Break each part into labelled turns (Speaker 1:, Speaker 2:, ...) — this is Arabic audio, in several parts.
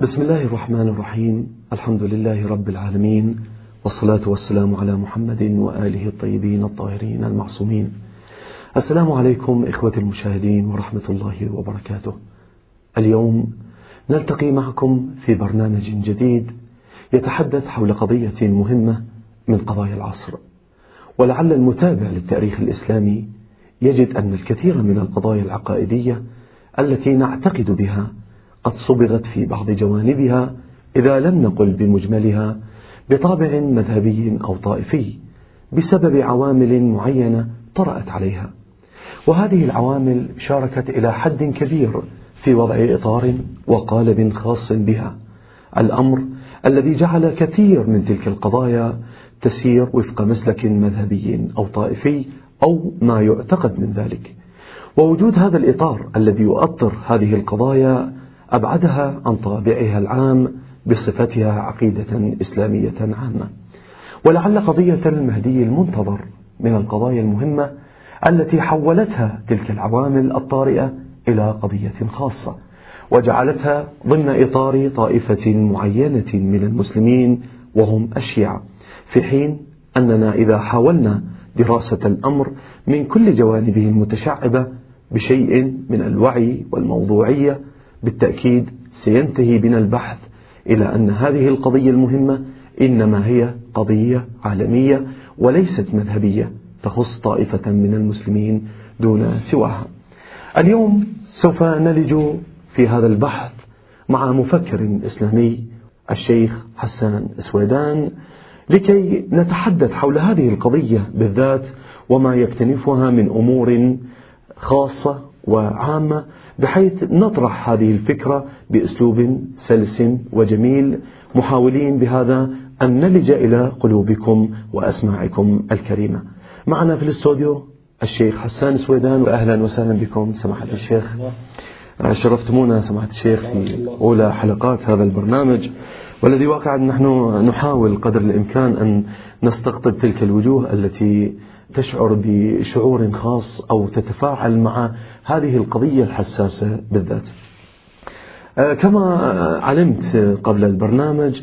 Speaker 1: بسم الله الرحمن الرحيم. الحمد لله رب العالمين. والصلاة والسلام على محمد وآله الطيبين الطاهرين المعصومين. السلام عليكم إخوة المشاهدين ورحمة الله وبركاته. اليوم نلتقي معكم في برنامج جديد يتحدث حول قضية مهمة من قضايا العصر. ولعل المتابع للتاريخ الإسلامي يجد أن الكثير من القضايا العقائدية التي نعتقد بها قد صبغت في بعض جوانبها إذا لم نقل بمجملها بطابع مذهبي أو طائفي بسبب عوامل معينة طرأت عليها. وهذه العوامل شاركت إلى حد كبير في وضع إطار وقالب خاص بها. الأمر الذي جعل كثير من تلك القضايا تسير وفق مسلك مذهبي أو طائفي أو ما يعتقد من ذلك. ووجود هذا الإطار الذي يؤطر هذه القضايا أبعدها عن طابعها العام بصفتها عقيدة إسلامية عامة. ولعل قضية المهدي المنتظر من القضايا المهمة التي حولتها تلك العوامل الطارئة إلى قضية خاصة وجعلتها ضمن إطار طائفة معينة من المسلمين وهم الشيعة في حين أننا إذا حاولنا دراسة الأمر من كل جوانبه المتشعبة بشيء من الوعي والموضوعية بالتأكيد سينتهي بنا البحث إلى أن هذه القضية المهمة إنما هي قضية عالمية وليست مذهبية تخص طائفة من المسلمين دون سواها. اليوم سوف نلج في هذا البحث مع مفكر إسلامي الشيخ حسان سويدان لكي نتحدث حول هذه القضية بالذات وما يكتنفها من أمور خاصة وعامة بحيث نطرح هذه الفكرة بأسلوب سلس وجميل. محاولين بهذا أن نلج إلى قلوبكم وأسماعكم الكريمة. معنا في الاستوديو الشيخ حسان سويدان وأهلا وسهلا بكم سماحة الشيخ. شرفتمونا سماحة الشيخ في أولى حلقات هذا البرنامج. والذي واقعا نحن نحاول قدر الإمكان أن نستقطب تلك الوجوه التي تشعر بشعور خاص أو تتفاعل مع هذه القضية الحساسة بالذات. كما علمت قبل البرنامج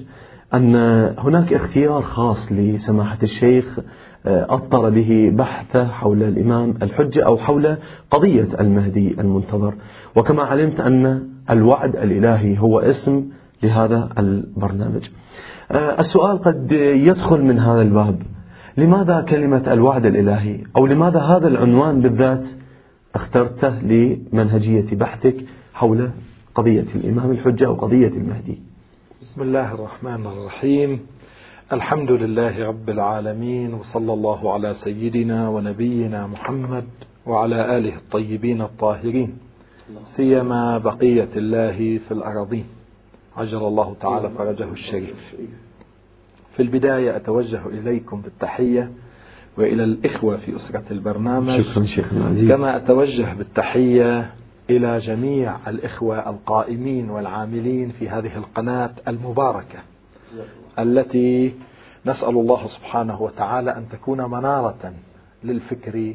Speaker 1: أن هناك اختيار خاص لسماحة الشيخ أطر به بحثه حول الإمام الحجة أو حول قضية المهدي المنتظر. وكما علمت أن الوعد الإلهي هو اسم لهذا البرنامج. السؤال قد يدخل من هذا الباب. لماذا كلمة الوعد الإلهي؟ أو لماذا هذا العنوان بالذات اخترته لمنهجية بحثك حول قضية الإمام الحجة أو قضية المهدي؟
Speaker 2: بسم الله الرحمن الرحيم. الحمد لله رب العالمين وصلى الله على سيدنا ونبينا محمد وعلى آله الطيبين الطاهرين سيما بقية الله في الأراضين. عجل الله تعالى فرجه الشريف. في البداية أتوجه إليكم بالتحية وإلى الإخوة في أسرة البرنامج.
Speaker 1: شكرا شيخنا العزيز
Speaker 2: كما أتوجه بالتحية إلى جميع الإخوة القائمين والعاملين في هذه القناة المباركة التي نسأل الله سبحانه وتعالى أن تكون منارة للفكر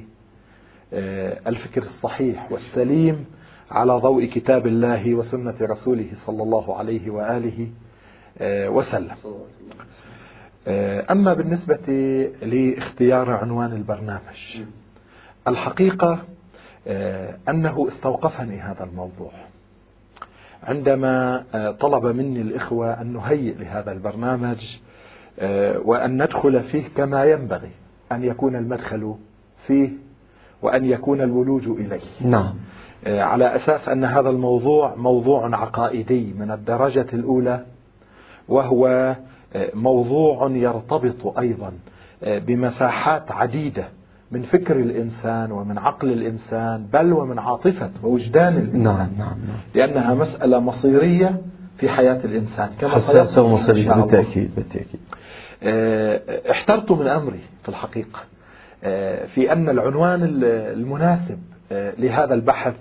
Speaker 2: الفكر الصحيح والسليم على ضوء كتاب الله وسنة رسوله صلى الله عليه وآله وسلم. أما بالنسبة لاختيار عنوان البرنامج الحقيقة أنه استوقفني هذا الموضوع. عندما طلب مني الإخوة أن نهيئ لهذا البرنامج وأن ندخل فيه كما ينبغي أن يكون المدخل فيه وأن يكون الولوج إليه.
Speaker 1: نعم.
Speaker 2: على أساس أن هذا الموضوع موضوع عقائدي من الدرجة الأولى وهو موضوع يرتبط أيضا بمساحات عديدة من فكر الإنسان ومن عقل الإنسان بل ومن عاطفة ووجدان الإنسان.
Speaker 1: نعم نعم. نعم
Speaker 2: لأنها مسألة مصيرية في حياة الإنسان كما
Speaker 1: ومصرية
Speaker 2: شاء الله.
Speaker 1: بالتأكيد بالتأكيد.
Speaker 2: احترت من أمري في الحقيقة في أن العنوان المناسب لهذا البحث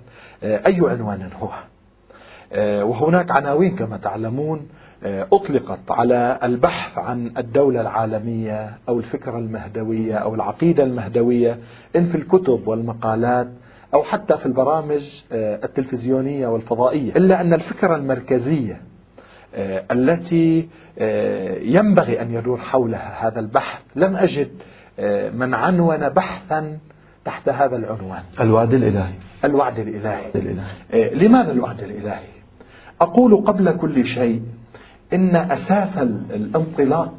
Speaker 2: أي عنوان هو؟ وهناك عناوين كما تعلمون أطلقت على البحث عن الدولة العالمية أو الفكرة المهدوية أو العقيدة المهدوية إن في الكتب والمقالات أو حتى في البرامج التلفزيونية والفضائية إلا أن الفكرة المركزية آه، التي آه، ينبغي أن يدور حولها هذا البحث لم أجد آه، من عنون بحثا تحت هذا العنوان.
Speaker 1: الوعد الإلهي.
Speaker 2: الوعد الإلهي.
Speaker 1: الإلهي.
Speaker 2: لماذا الوعد الإلهي؟ أقول قبل كل شيء إن أساس الانطلاق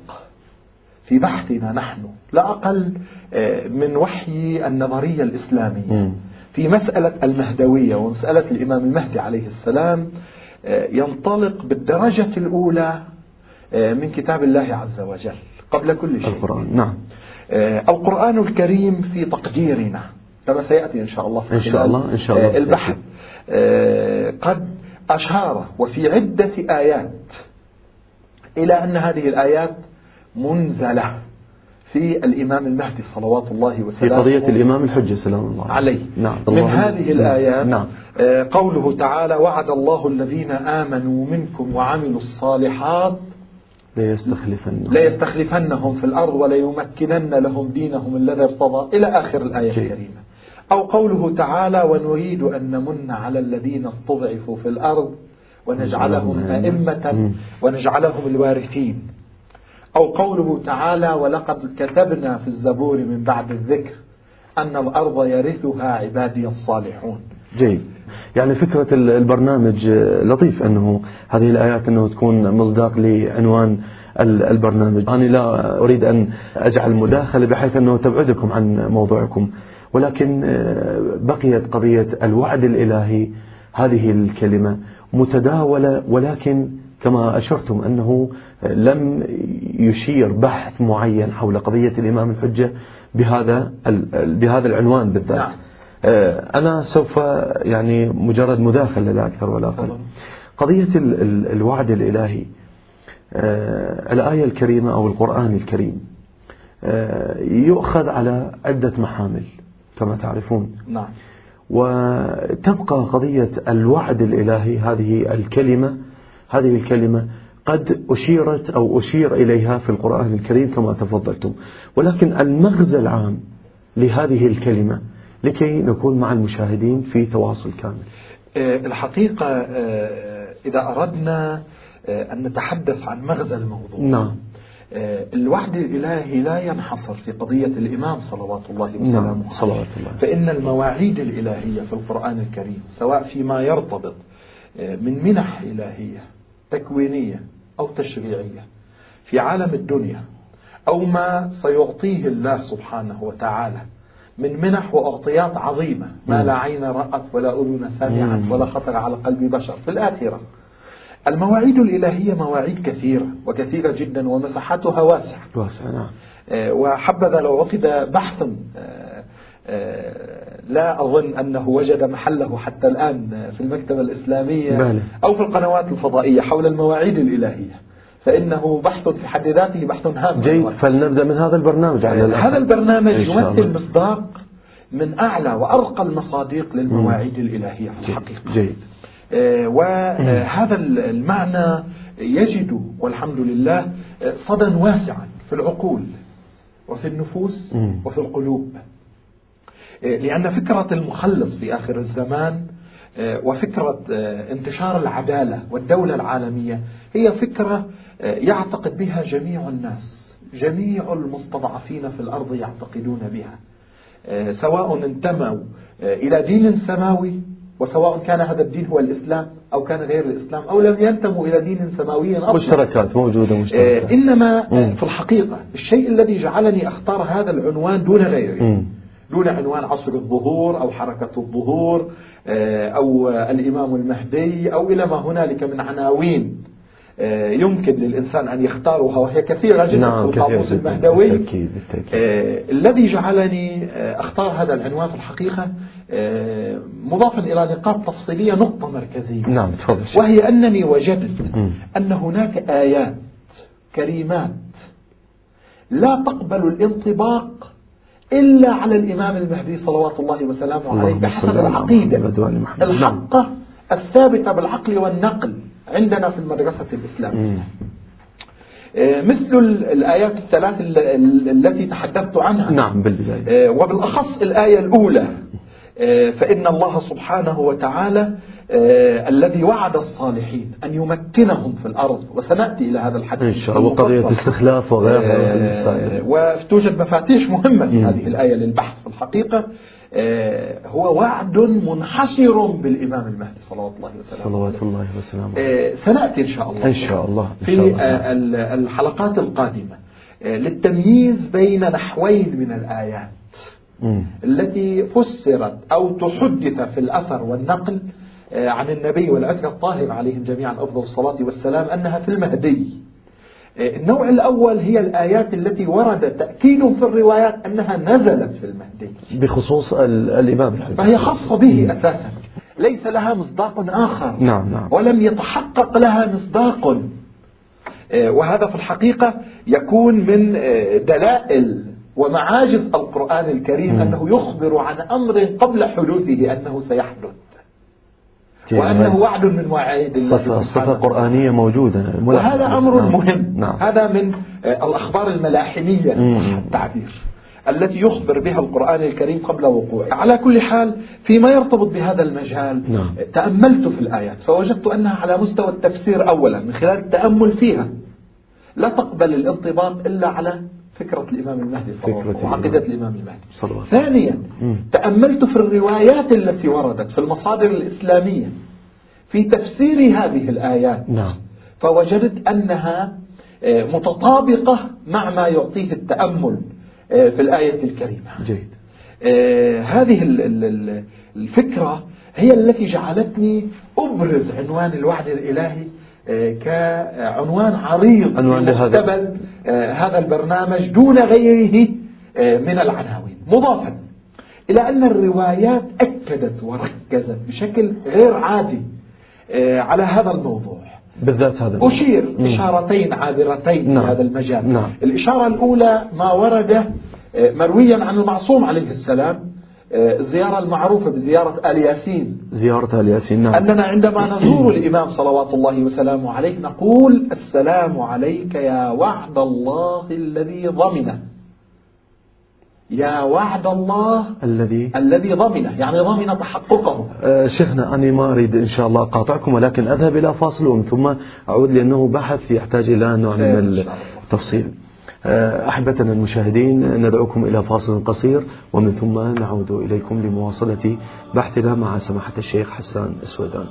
Speaker 2: في بحثنا نحن لا أقل من وحي النظرية الإسلامية. في مسألة المهدوية ومسألة الإمام المهدي عليه السلام آه، ينطلق بالدرجة الأولى آه، من كتاب الله عز وجل قبل كل شيء.
Speaker 1: القرآن نعم.
Speaker 2: آه، القرآن الكريم في تقديرنا كما سيأتي إن شاء الله في
Speaker 1: إن شاء الله إن شاء الله.
Speaker 2: البحث. قد أشار وفي عدة آيات إلى أن هذه الآيات منزلة في الإمام المهدي صلوات الله وسلامه
Speaker 1: في قضية الإمام الحجة سلام الله
Speaker 2: عليه.
Speaker 1: نعم
Speaker 2: من هذه الآيات
Speaker 1: نعم.
Speaker 2: آه، قوله تعالى وعد الله الذين آمنوا منكم وعملوا الصالحات
Speaker 1: ليستخلفنهم
Speaker 2: ليستخلفنهم في الأرض وليمكنن لهم دينهم الذي ارتضى. إلى آخر الآية الكريمة. أو قوله تعالى ونريد أن نمن على الذين استضعفوا في الأرض ونجعلهم أئمة ونجعلهم الوارثين. أو قوله تعالى ولقد كتبنا في الزبور من بعد الذكر أن الأرض يرثها عبادي الصالحون.
Speaker 1: جيد. يعني فكرة البرنامج لطيف أنه هذه الآيات أنه تكون مصداق لعنوان البرنامج. أنا لا أريد أن أجعل مداخلة بحيث أنه تبعدكم عن موضوعكم ولكن آه، بقيت قضية الوعد الإلهي هذه الكلمة متداولة ولكن كما أشرتم أنه لم يشير بحث معين حول قضية الإمام الحجة بهذا بهذا العنوان بالذات. نعم. آه، أنا سوف يعني مجرد مداخلة لا أكثر ولا أقل. قضية الوعد الإلهي آه، الآية الكريمة أو القرآن الكريم آه، يؤخذ على عدة محامل كما تعرفون.
Speaker 2: نعم.
Speaker 1: وتبقى قضية الوعد الإلهي هذه الكلمة هذه الكلمة قد أشيرت أو أشير إليها في القرآن الكريم كما تفضلتم. ولكن المغزى العام لهذه الكلمة لكي نكون مع المشاهدين في تواصل كامل.
Speaker 2: آه، الحقيقة آه، إذا أردنا آه، أن نتحدث عن مغزى الموضوع.
Speaker 1: نعم.
Speaker 2: الوحد الإلهي لا ينحصر في قضية الإمام صلوات الله نعم، وسلامه نعم
Speaker 1: صلوات الله
Speaker 2: فإن المواعيد الإلهية في القرآن الكريم سواء فيما يرتبط من منح إلهية تكوينية أو تشريعية في عالم الدنيا أو ما سيعطيه الله سبحانه وتعالى من منح وأعطيات عظيمة ما لا عين رأت ولا أذن سمعت ولا خطر على قلب بشر. في الآخرة المواعيد الإلهية مواعيد كثيرة وكثيرة جدا ومساحتها واسعة.
Speaker 1: واسعة نعم.
Speaker 2: آه، وحبذا لو عقد بحث آه، آه، لا أظن أنه وجد محله حتى الآن في المكتبة الإسلامية. أو في القنوات الفضائية حول المواعيد الإلهية. فإنه بحث في حد ذاته بحث هام.
Speaker 1: جيد. فلنبدأ من هذا البرنامج على
Speaker 2: هذا البرنامج يمثل مصداق من أعلى وأرقى المصادق للمواعيد الإلهية في الحقيقة.
Speaker 1: جيد.
Speaker 2: وهذا المعنى يجد والحمد لله صدى واسعا في العقول وفي النفوس وفي القلوب. آه، لأن فكرة المخلص في آخر الزمان آه، وفكرة آه، انتشار العدالة والدولة العالمية هي فكرة يعتقد بها جميع الناس جميع المستضعفين في الأرض يعتقدون بها. سواء انتموا إلى دين سماوي وسواء كان هذا الدين هو الإسلام أو كان غير الإسلام أو لم ينتموا إلى دين سماوي
Speaker 1: أفضل مشتركات موجودة مشتركات
Speaker 2: إنما مم. في الحقيقة الشيء الذي جعلني أختار هذا العنوان دون غيره مم. دون عنوان عصر الظهور أو حركة الظهور آه، أو الإمام المهدي أو إلى ما هنالك من عناوين آه، يمكن للإنسان أن يختارها وهي كثيرة جدا
Speaker 1: نعم
Speaker 2: في القاموس المهدوي. بالتأكيد بالتأكيد. آه، الذي جعلني أختار هذا العنوان في الحقيقة مضافا إلى نقاط تفصيلية نقطة مركزية.
Speaker 1: نعم تفضل
Speaker 2: وهي أنني وجدت أن هناك آيات كريمات لا تقبل الانطباق إلا على الإمام المهدي صلوات الله وسلامه عليه بحسب العقيدة. الحقة الثابتة بالعقل والنقل. عندنا في المدرسة الإسلامية. آه، مثل الآيات الثلاث التي تحدثت عنها.
Speaker 1: نعم بالبداية
Speaker 2: آه، وبالأخص الآية الأولى. آه، فإن الله سبحانه وتعالى الذي وعد الصالحين أن يمكنهم في الأرض. وسنأتي إلى هذا الحديث.
Speaker 1: إن شاء الله وقضية استخلاف وغيرها
Speaker 2: وتوجد مفاتيح مهمة في هذه الآية للبحث في الحقيقة. هو وعد منحصر بالإمام المهدي صلوات الله وسلامه
Speaker 1: صلوات الله وسلامه
Speaker 2: آه، سنأتي إن شاء الله
Speaker 1: إن شاء الله
Speaker 2: في. آه، ال- الحلقات القادمة آه، للتمييز بين نحوين من الآيات. التي فسرت أو تحدث في الأثر والنقل آه، عن النبي والعترة الطاهر عليهم جميعا أفضل الصلاة والسلام أنها في المهدي آه، النوع الأول هي الآيات التي ورد تأكيد في الروايات أنها نزلت في المهدي.
Speaker 1: بخصوص ال- الإمام الحجة
Speaker 2: فهي خاصة به أساسا. ليس لها مصداق آخر.
Speaker 1: نعم نعم.
Speaker 2: ولم يتحقق لها مصداق. آه، وهذا في الحقيقة يكون من آه، دلائل ومعاجز القرآن الكريم. أنه يخبر عن أمر قبل حدوثه أنه سيحدث. وأنه وعد من الله
Speaker 1: الصفة الصفة
Speaker 2: سبحانه
Speaker 1: قرآنية موجودة.
Speaker 2: وهذا أمر
Speaker 1: نعم.
Speaker 2: مهم.
Speaker 1: نعم.
Speaker 2: هذا من آه، الأخبار الملاحمية التعبير التي يخبر بها القرآن الكريم قبل وقوعه. على كل حال فيما يرتبط بهذا المجال
Speaker 1: نعم.
Speaker 2: آه، تأملت في الآيات فوجدت أنها على مستوى التفسير أولا من خلال التأمل فيها. لا تقبل الانضباط إلا على فكرة الإمام المهدي صلى الله عليه وسلم وعقيدة الإمام المهدي.
Speaker 1: صلوات
Speaker 2: ثانيا
Speaker 1: مم.
Speaker 2: تأملت في الروايات التي وردت في المصادر الإسلامية في تفسير هذه الآيات.
Speaker 1: نعم.
Speaker 2: فوجدت أنها آه، متطابقة مع ما يعطيه التأمل آه، في الآية الكريمة.
Speaker 1: جيد.
Speaker 2: آه، هذه ال- ال- ال- الفكرة هي التي جعلتني أبرز عنوان الوعد الإلهي كعنوان عريض
Speaker 1: عنوان لهذا.
Speaker 2: آه، هذا البرنامج دون غيره آه، من العناوين مضافا إلى أن الروايات أكدت وركزت بشكل غير عادي آه، على هذا الموضوع
Speaker 1: بالذات هذا
Speaker 2: أشير
Speaker 1: مم.
Speaker 2: إشارتين عابرتين
Speaker 1: نعم.
Speaker 2: في هذا المجال
Speaker 1: نعم.
Speaker 2: الإشارة الأولى ما ورد مرويا عن المعصوم عليه السلام الزيارة المعروفة بزيارة آل ياسين.
Speaker 1: زيارة آل ياسين نعم.
Speaker 2: أننا عندما نزور الإمام صلوات الله وسلامه عليه نقول السلام عليك يا وعد الله الذي ضمنه يا وعد الله
Speaker 1: الذي؟
Speaker 2: الذي ضمنه يعني ضمن تحققه.
Speaker 1: آه، شيخنا أنا ما أريد إن شاء الله أقاطعكم ولكن أذهب إلى فاصل ثم أعود لأنه بحث يحتاج إلى نوع من. التفصيل. آه، أحبتنا المشاهدين ندعوكم إلى فاصل قصير ومن ثم نعود إليكم لمواصلة بحثنا مع سماحة الشيخ حسان السودان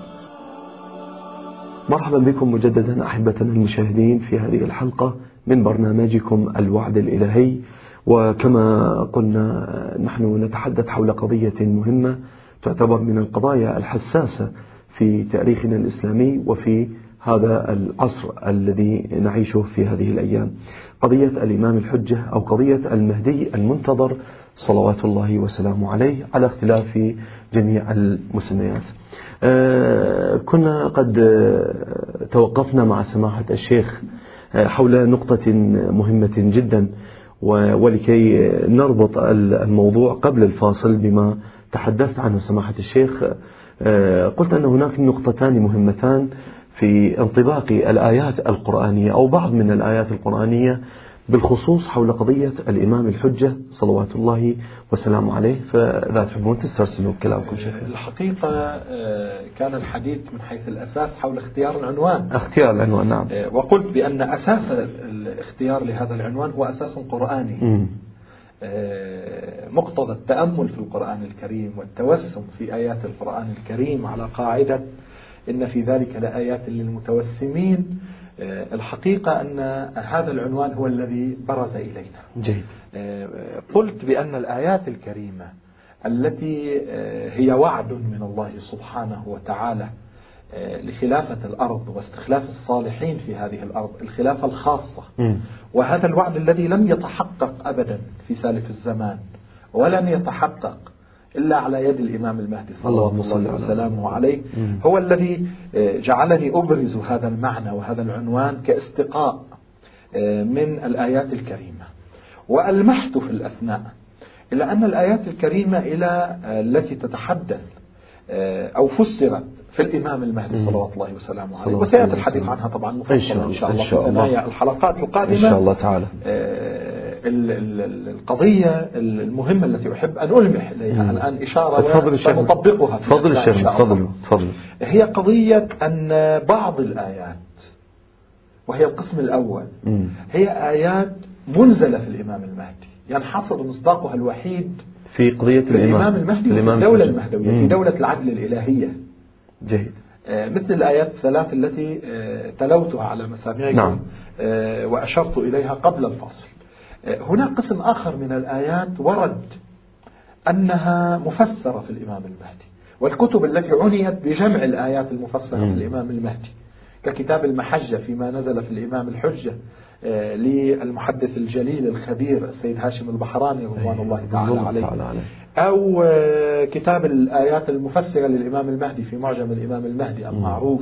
Speaker 1: مرحبا بكم مجددا أحبتنا المشاهدين في هذه الحلقة من برنامجكم الوعد الإلهي. وكما قلنا نحن نتحدث حول قضية مهمة تعتبر من القضايا الحساسة في تاريخنا الإسلامي وفي هذا العصر الذي نعيشه في هذه الأيام. قضية الإمام الحجة أو قضية المهدي المنتظر صلوات الله وسلامه عليه على اختلاف جميع المسميات. آه، كنا قد توقفنا مع سماحة الشيخ آه، حول نقطة مهمة جدا ولكي نربط ال- الموضوع قبل الفاصل بما تحدثت عنه سماحة الشيخ. آه، قلت أن هناك نقطتان مهمتان. في انطباق الآيات القرآنية أو بعض من الآيات القرآنية بالخصوص حول قضية الإمام الحجة صلوات الله وسلامه عليه. فإذا تحبون تسترسلوا كلامكم شيخ.
Speaker 2: الحقيقة آه، كان الحديث من حيث الأساس حول اختيار العنوان.
Speaker 1: اختيار العنوان نعم.
Speaker 2: آه، وقلت بأن أساس الاختيار لهذا العنوان هو أساس قرآني.
Speaker 1: مم.
Speaker 2: آه، مقتضى التأمل في القرآن الكريم والتوسم في آيات القرآن الكريم على قاعدة إن في ذلك لآيات للمتوسمين. آه، الحقيقة أن هذا العنوان هو الذي برز إلينا.
Speaker 1: جيد.
Speaker 2: آه، قلت بأن الآيات الكريمة التي آه، هي وعد من الله سبحانه وتعالى لخلافة الأرض واستخلاف الصالحين في هذه الأرض الخلافة الخاصة. وهذا الوعد الذي لم يتحقق أبدا في سالف الزمان ولن يتحقق. إلا على يد الإمام المهدي صلى الله عليه وسلم عليه. هو الذي آه، جعلني أبرز هذا المعنى وهذا العنوان كاستقاء آه، من الآيات الكريمة وألمحت في الأثناء إلى أن الآيات الكريمة إلى آه، التي تتحدث أو فسرت في الإمام المهدي. صلوات الله وسلامه عليه وسيأتي الحديث. عنها طبعا مفصلا إن شاء
Speaker 1: الله،
Speaker 2: في. ثنايا الحلقات القادمة
Speaker 1: إن شاء الله تعالى
Speaker 2: القضية المهمة التي أحب أن ألمح إليها الآن إشارة
Speaker 1: تفضل الشيخ
Speaker 2: سنطبقها في
Speaker 1: تفضل الشيخ. تفضل تفضل
Speaker 2: هي قضية أن بعض الآيات وهي القسم الأول. هي آيات منزلة في الإمام المهدي ينحصر مصداقها الوحيد
Speaker 1: في قضية
Speaker 2: في الإمام المهدي وفي
Speaker 1: الإمام
Speaker 2: الدولة
Speaker 1: المهدي.
Speaker 2: المهدوية في. دولة العدل الإلهية
Speaker 1: جيد
Speaker 2: آه، مثل الآيات الثلاث التي آه، تلوتها على مسامعكم
Speaker 1: نعم.
Speaker 2: آه، وأشرت إليها قبل الفصل آه، هناك قسم آخر من الآيات ورد أنها مفسرة في الإمام المهدي والكتب التي عنيت بجمع الآيات المفسرة في. الإمام المهدي ككتاب المحجة فيما نزل في الإمام الحجة آه، للمحدث الجليل الخبير السيد هاشم البحراني رضوان الله تعالى
Speaker 1: الله
Speaker 2: عليه.
Speaker 1: تعالى عليه.
Speaker 2: أو آه، كتاب الآيات المفسرة للإمام المهدي في معجم الإمام المهدي المعروف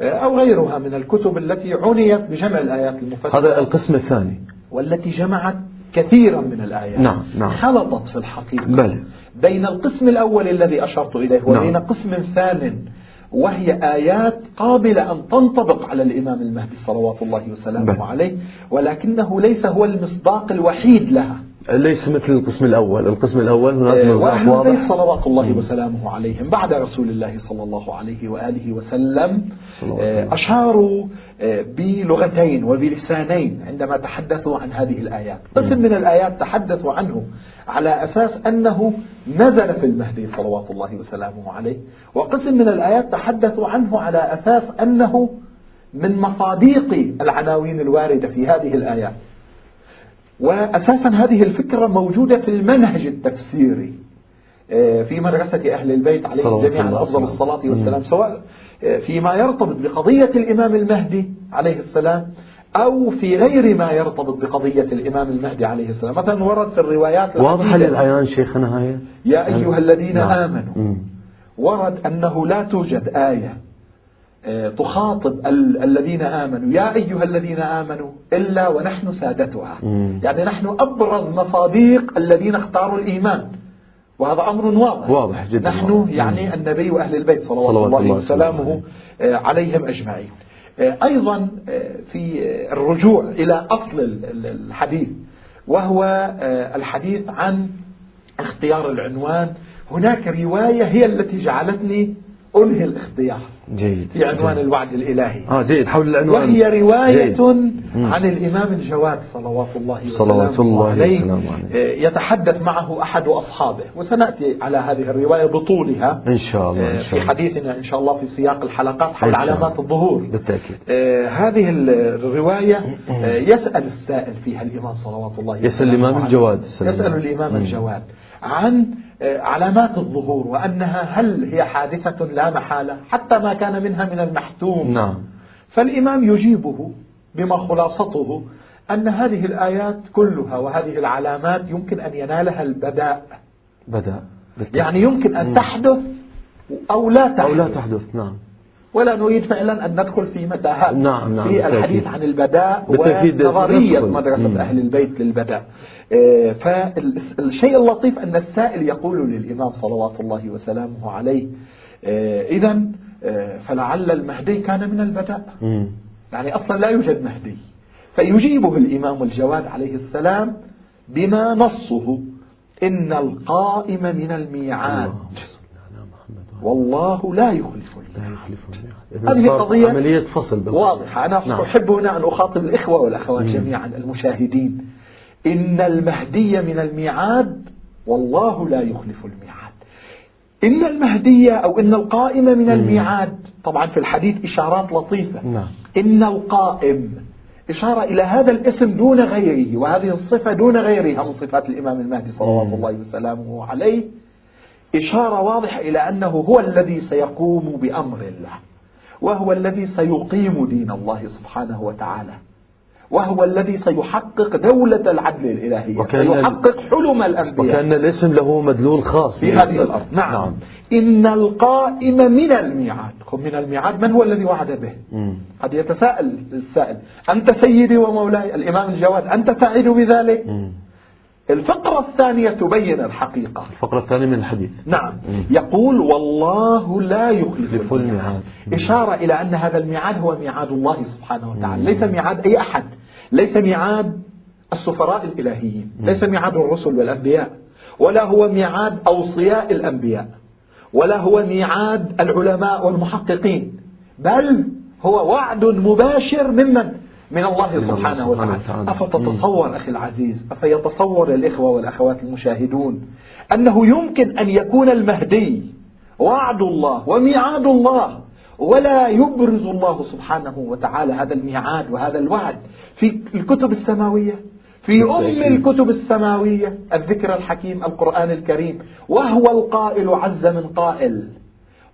Speaker 2: آه، أو غيرها من الكتب التي عنيت بجمع الآيات المفسرة.
Speaker 1: هذا القسم الثاني.
Speaker 2: والتي جمعت كثيرا من الآيات
Speaker 1: نعم، نعم.
Speaker 2: خلطت في الحقيقة
Speaker 1: بلى.
Speaker 2: بين القسم الأول الذي أشرت إليه وبين
Speaker 1: نعم.
Speaker 2: قسم ثان وهي آيات قابلة أن تنطبق على الإمام المهدي صلوات الله وسلامه. عليه ولكنه ليس هو المصداق الوحيد لها
Speaker 1: ليس مثل القسم الأول. القسم الأول هناك مصداق
Speaker 2: وأهل البيت
Speaker 1: واضح
Speaker 2: صلوات الله وسلامه عليهم بعد رسول الله صلى الله عليه وآله وسلم
Speaker 1: الله.
Speaker 2: أشاروا آه، بلغتين وبلسانين عندما تحدثوا عن هذه الآيات. قسم من الآيات تحدثوا عنه على أساس أنه نزل في المهدي صلوات الله وسلامه عليه. وقسم من الآيات تحدثوا عنه على أساس أنه من مصاديق العناوين الواردة في هذه الآيات. وأساسا هذه الفكرة موجودة في المنهج التفسيري آه، في مدرسة أهل البيت عليهم جميعا أفضل. الصلاة والسلام سواء آه، فيما يرتبط بقضية الإمام المهدي عليه السلام أو في غير ما يرتبط بقضية الإمام المهدي عليه السلام مثلا ورد في الروايات
Speaker 1: واضحة للعيان شيخنا هاي
Speaker 2: يا أيها الذين
Speaker 1: نعم.
Speaker 2: آمنوا. ورد أنه لا توجد آية تخاطب ال- الذين آمنوا. يا أيها الذين آمنوا إلا ونحن سادتها.
Speaker 1: مم.
Speaker 2: يعني نحن أبرز مصاديق الذين اختاروا الإيمان. وهذا أمر واضح.
Speaker 1: واضح جدا
Speaker 2: نحن
Speaker 1: واضح.
Speaker 2: يعني النبي وأهل البيت صلوات,
Speaker 1: صلوات
Speaker 2: الله
Speaker 1: الله
Speaker 2: وسلامه آه، عليهم أجمعين. آه، أيضا آه، في آه، الرجوع إلى أصل ال- ال- الحديث وهو آه، الحديث عن اختيار العنوان. هناك رواية هي التي جعلتني أنهي الاختيار
Speaker 1: جيد
Speaker 2: في عنوان
Speaker 1: جيد.
Speaker 2: الوعد الإلهي
Speaker 1: آه جيد حول العنوان
Speaker 2: وهي رواية
Speaker 1: جيد.
Speaker 2: عن الإمام الجواد صلوات الله
Speaker 1: صلوات الله
Speaker 2: عليه. آه، يتحدث معه أحد أصحابه وسنأتي على هذه الرواية بطولها
Speaker 1: إن شاء الله
Speaker 2: آه،
Speaker 1: إن
Speaker 2: في
Speaker 1: شاء الله
Speaker 2: حديثنا إن شاء الله في سياق الحلقات حول. علامات الظهور
Speaker 1: بالتأكيد
Speaker 2: آه، هذه الرواية آه، يسأل السائل فيها الإمام صلوات الله
Speaker 1: يسأل الإمام. الجواد.
Speaker 2: يسأل الإمام. الجواد عن آه، علامات الظهور وأنها هل هي حادثة لا محالة حتى ما كان منها من المحتوم.
Speaker 1: نعم.
Speaker 2: فالإمام يجيبه بما خلاصته أن هذه الآيات كلها وهذه العلامات يمكن أن ينالها البداء.
Speaker 1: بدأ بالتأكيد.
Speaker 2: يعني يمكن أن تحدث أو لا تحدث
Speaker 1: أو لا تحدث. نعم.
Speaker 2: ولا نريد فعلا أن ندخل في متاهات
Speaker 1: نعم، نعم،
Speaker 2: في. الحديث عن البداء ونظرية. مدرسة
Speaker 1: مم.
Speaker 2: أهل البيت للبداء آه، فالشيء اللطيف أن السائل يقول للإمام صلوات الله وسلامه عليه إذا فلعل المهدي كان من البداء
Speaker 1: مم.
Speaker 2: يعني أصلا لا يوجد مهدي فيجيبه الإمام الجواد عليه السلام بما نصه إن القائم من الميعاد والله لا يخلف الميعاد هذه قضية
Speaker 1: عملية فصل بالقضية.
Speaker 2: واضحة. أنا
Speaker 1: نعم.
Speaker 2: أحب هنا أن أخاطب الإخوة والأخوات جميعا المشاهدين. إن المهدي من الميعاد والله لا يخلف الميعاد. إن المهدي أو إن القائم من الميعاد طبعا في الحديث إشارات لطيفة.
Speaker 1: نعم.
Speaker 2: إن القائم إشارة إلى هذا الاسم دون غيره وهذه الصفة دون غيرها من صفات الإمام المهدي صلوات
Speaker 1: مم.
Speaker 2: الله وسلامه عليه. إشارة واضحة إلى أنه هو الذي سيقوم بأمر الله وهو الذي سيقيم دين الله سبحانه وتعالى وهو الذي سيحقق دولة العدل الإلهية سيحقق حلم الأنبياء
Speaker 1: وكأن الاسم له مدلول خاص
Speaker 2: في هذه الأرض نعم.
Speaker 1: نعم.
Speaker 2: إن القائم من الميعاد من الميعاد من هو الذي وعد به
Speaker 1: مم.
Speaker 2: قد يتساءل السائل أنت سيدي ومولاي الإمام الجواد أنت تعد بذلك
Speaker 1: مم.
Speaker 2: الفقرة الثانية تبين الحقيقة.
Speaker 1: الفقرة الثانية من الحديث.
Speaker 2: نعم.
Speaker 1: مم.
Speaker 2: يقول والله لا يخلف الميعاد. إشارة إلى أن هذا الميعاد هو ميعاد الله سبحانه وتعالى.
Speaker 1: مم.
Speaker 2: ليس ميعاد أي أحد. ليس ميعاد السفراء الإلهيين. ليس ميعاد الرسل والأنبياء. ولا هو ميعاد أوصياء الأنبياء. ولا هو ميعاد العلماء والمحققين. بل هو وعد مباشر ممن من الله سبحانه وتعالى. أفتتصور أخي العزيز أفيتصور الإخوة والأخوات المشاهدون أنه يمكن أن يكون المهدي وعد الله وميعاد الله ولا يبرز الله سبحانه وتعالى هذا الميعاد وهذا الوعد في الكتب السماوية في أم الكتب السماوية الذكر الحكيم القرآن الكريم وهو القائل عز من قائل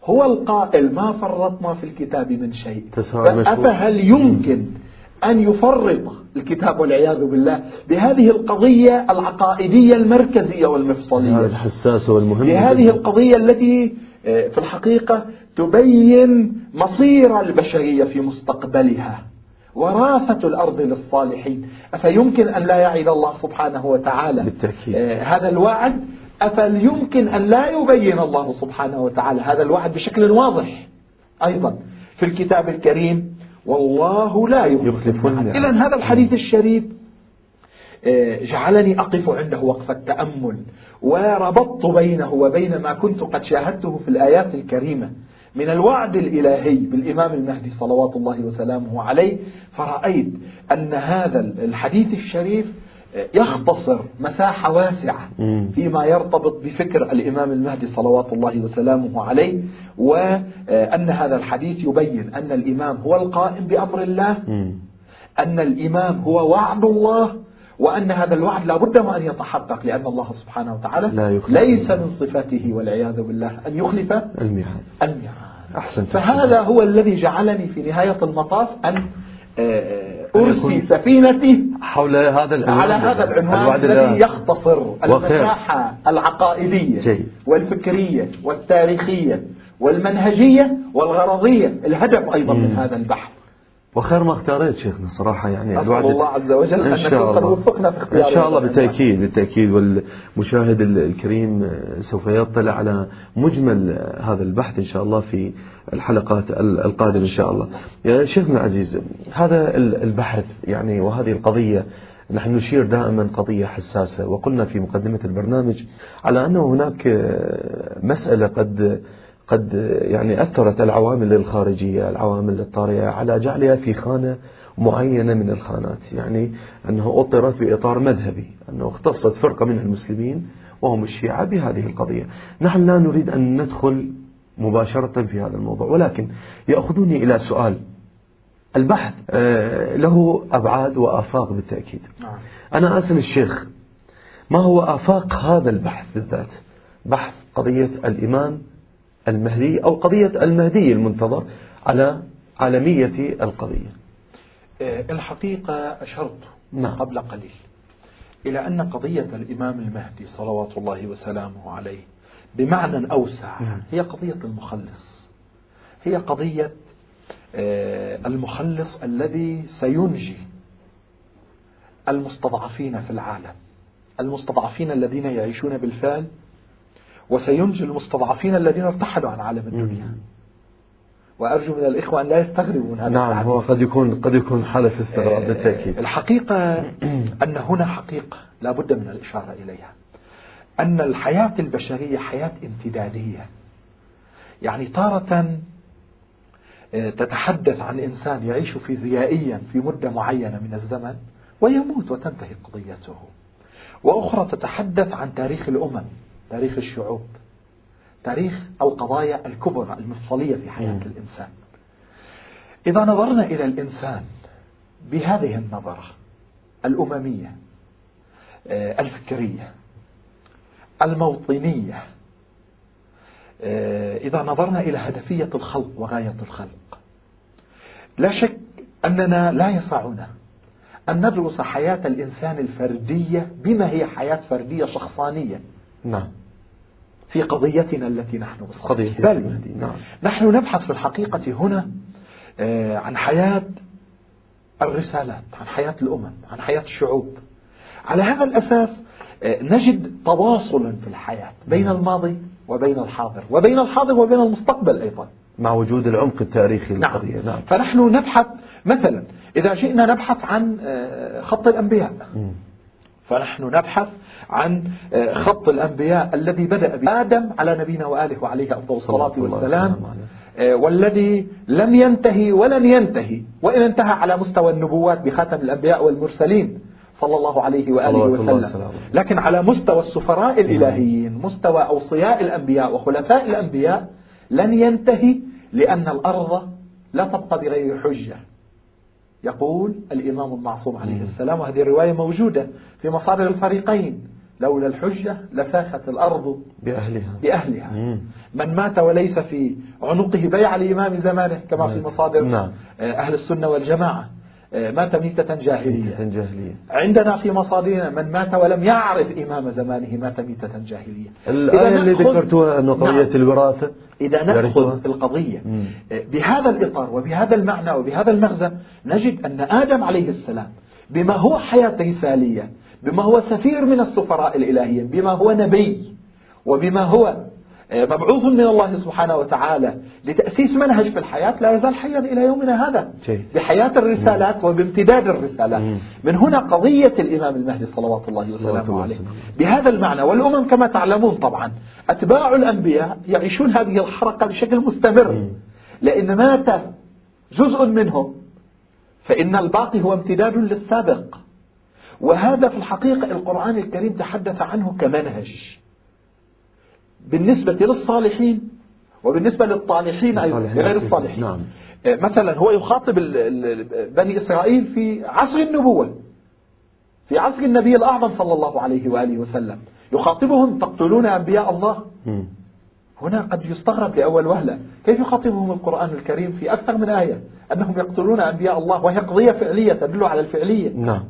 Speaker 2: هو القائل ما فرطنا في الكتاب من شيء. أفهل يمكن أن يفرط الكتاب والعياذ بالله بهذه القضية العقائدية المركزية والمفصلية.
Speaker 1: الحساسة والمهمة
Speaker 2: بهذه القضية التي آه، في الحقيقة تبين مصير البشرية في مستقبلها وراثة الأرض للصالحين. أفيمكن أن لا يعد الله سبحانه وتعالى؟
Speaker 1: بالتأكيد.
Speaker 2: آه، هذا الوعد؟ أفليمكن أن لا يبين الله سبحانه وتعالى هذا الوعد بشكل واضح أيضا في الكتاب الكريم؟ والله لا يخلف إذا هذا الحديث الشريف آه، جعلني أقف عنده وقفة تأمل وربطت بينه وبين ما كنت قد شاهدته في الآيات الكريمة من الوعد الإلهي بالإمام المهدي صلوات الله وسلامه عليه. فرأيت أن هذا الحديث الشريف يختصر مساحة واسعة فيما يرتبط بفكر الإمام المهدي صلوات الله وسلامه عليه وأن هذا الحديث يبين أن الإمام هو القائم بأمر الله أن الإمام هو وعد الله وأن هذا الوعد لا بد أن يتحقق لأن الله سبحانه وتعالى لا ليس من صفاته والعياذ بالله أن يخلف
Speaker 1: الميعاد.
Speaker 2: الميعاد. أحسن فهذا هو الذي جعلني في نهاية المطاف أن أرسي سفينتي
Speaker 1: حول هذا العنوان.
Speaker 2: على هذا العنوان الذي يختصر المساحة العقائدية جي. والفكرية والتاريخية والمنهجية والغرضية. الهدف أيضا من هذا البحث.
Speaker 1: وخير ما اختاريت شيخنا صراحة يعني
Speaker 2: أسأل الله عز وجل أن نكون قد وفقنا في اختيار
Speaker 1: إن شاء الله بالتأكيد بالتأكيد. والمشاهد الكريم سوف يطلع على مجمل هذا البحث إن شاء الله في الحلقات القادمة إن شاء الله. يا شيخنا العزيز هذا البحث يعني وهذه القضية نحن نشير دائما قضية حساسة. وقلنا في مقدمة البرنامج على أنه هناك مسألة قد قد يعني أثرت العوامل الخارجية العوامل الطارئة على جعلها في خانة معينة من الخانات. يعني أنه أطرت بإطار مذهبي أنه اختصت فرقة من المسلمين وهم الشيعة بهذه القضية. نحن لا نريد أن ندخل مباشرة في هذا الموضوع ولكن يأخذني إلى سؤال. البحث آه، له أبعاد وآفاق بالتأكيد. نعم. أنا أسأل الشيخ ما هو آفاق هذا البحث بالذات؟ بحث قضية الإمام المهدي أو قضية المهدي المنتظر على عالمية القضية
Speaker 2: آه، الحقيقة أشرت نعم. قبل قليل إلى أن قضية الإمام المهدي صلوات الله وسلامه عليه بمعنى أوسع نعم. هي قضية المخلص هي قضية آه، المخلص الذي سينجي المستضعفين في العالم المستضعفين الذين يعيشون بالفعل وسينجي المستضعفين الذين ارتحلوا عن عالم الدنيا. وأرجو من الإخوة أن لا يستغربوا من هذا
Speaker 1: نعم التعبير. هو قد يكون قد يكون حالة استغراب آه، بالتأكيد.
Speaker 2: الحقيقة أن هنا حقيقة لا بد من الإشارة إليها. أن الحياة البشرية حياة امتدادية. يعني تارة آه، تتحدث عن إنسان يعيش فيزيائيا في مدة معينة من الزمن ويموت وتنتهي قضيته. وأخرى تتحدث عن تاريخ الأمم. تاريخ الشعوب تاريخ القضايا الكبرى المفصلية في حياة الإنسان. إذا نظرنا إلى الإنسان بهذه النظرة الأممية آه، الفكرية الموطنية آه، إذا نظرنا إلى هدفية الخلق وغاية الخلق. لا شك أننا لا يسعنا أن ندرس حياة الإنسان الفردية بما هي حياة فردية شخصانية.
Speaker 1: نعم.
Speaker 2: في قضيتنا التي نحن
Speaker 1: قضية بل
Speaker 2: نعم. نحن نبحث في الحقيقة هنا آه، عن حياة الرسالات عن حياة الأمم عن حياة الشعوب على هذا الأساس آه، نجد تواصلا في الحياة بين نعم. الماضي وبين الحاضر وبين الحاضر وبين المستقبل أيضا
Speaker 1: مع وجود العمق التاريخي نعم. للقضية
Speaker 2: نعم. فنحن نبحث مثلا إذا جئنا نبحث عن آه، خط الأنبياء فنحن نبحث عن آه، خط الأنبياء الذي بدأ بآدم على نبينا وآله وعليه أفضل الصلاة والسلام آه، والذي لم ينتهي ولن ينتهي وإن انتهى على مستوى النبوات بخاتم الأنبياء والمرسلين صلى الله عليه وآله وسلم. لكن على مستوى السفراء الإلهيين مستوى أوصياء الأنبياء وخلفاء الأنبياء لن ينتهي لأن الأرض لا تبقى بغير حجة. يقول الإمام المعصوم عليه السلام وهذه الرواية موجودة في مصادر الفريقين لولا الحجة لساخت الأرض
Speaker 1: بأهلها
Speaker 2: بأهلها مم. من مات وليس في عنقه بيع لإمام زمانه كما في نعم. مصادر نعم. أهل السنة والجماعة مات ميتة جاهلية. ميتة
Speaker 1: جاهلية
Speaker 2: عندنا في مصادرنا من مات ولم يعرف إمام زمانه مات ميتة جاهلية
Speaker 1: الآية اللي ذكرتها أنه قضية نعم. الوراثة
Speaker 2: إذا نأخذ القضية مم. بهذا الإطار وبهذا المعنى وبهذا المغزى نجد أن آدم عليه السلام بما هو حياة رسالية بما هو سفير من السفراء الإلهيين بما هو نبي وبما هو مبعوث من الله سبحانه وتعالى لتأسيس منهج في الحياة لا يزال حيا إلى يومنا هذا. بحياة الرسالات وبامتداد الرسالات. من هنا قضية الإمام المهدي صلوات الله وسلامه عليه. بهذا المعنى والأمم كما تعلمون طبعا أتباع الأنبياء يعيشون هذه الحركة بشكل مستمر. لأن مات جزء منهم فإن الباقي هو امتداد للسابق. وهذا في الحقيقة القرآن الكريم تحدث عنه كمنهج. بالنسبة للصالحين وبالنسبة للطالحين أيضا غير الصالحين. نعم. آه، مثلا هو يخاطب بني إسرائيل في عصر النبوة في عصر النبي الأعظم صلى الله عليه وآله وسلم. يخاطبهم تقتلون أنبياء الله؟ هنا قد يستغرب لأول وهلة. كيف يخاطبهم القرآن الكريم في أكثر من آية؟ أنهم يقتلون أنبياء الله وهي قضية فعلية تدل على الفعلية.
Speaker 1: نعم.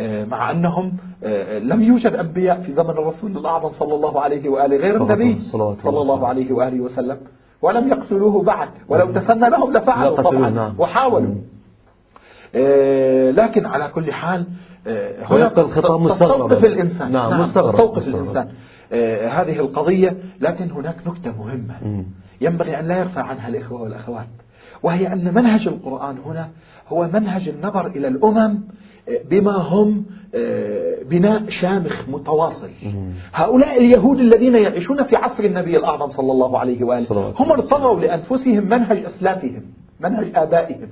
Speaker 2: مع أنهم آه، لم يوجد أنبياء في زمن الرسول الأعظم صلى الله عليه وآله غير النبي صلى الله عليه وآله وسلم. ولم يقتلوه بعد ولو نعم. تسنى لهم لفعلوا طبعا نعم. وحاولوا. آه، لكن على كل حال
Speaker 1: هنا الخطاب مستغرب.
Speaker 2: في الإنسان.
Speaker 1: نعم, نعم مستغرب
Speaker 2: توقف الإنسان. هذه القضية لكن هناك نكتة مهمة. ينبغي أن لا يغفى عنها الإخوة والأخوات وهي أن منهج القرآن هنا هو منهج النظر إلى الأمم بما هم آه، بناء شامخ متواصل. هؤلاء اليهود الذين يعيشون في عصر النبي الأعظم صلى الله عليه وآله هم ارتضوا لأنفسهم منهج أسلافهم منهج آبائهم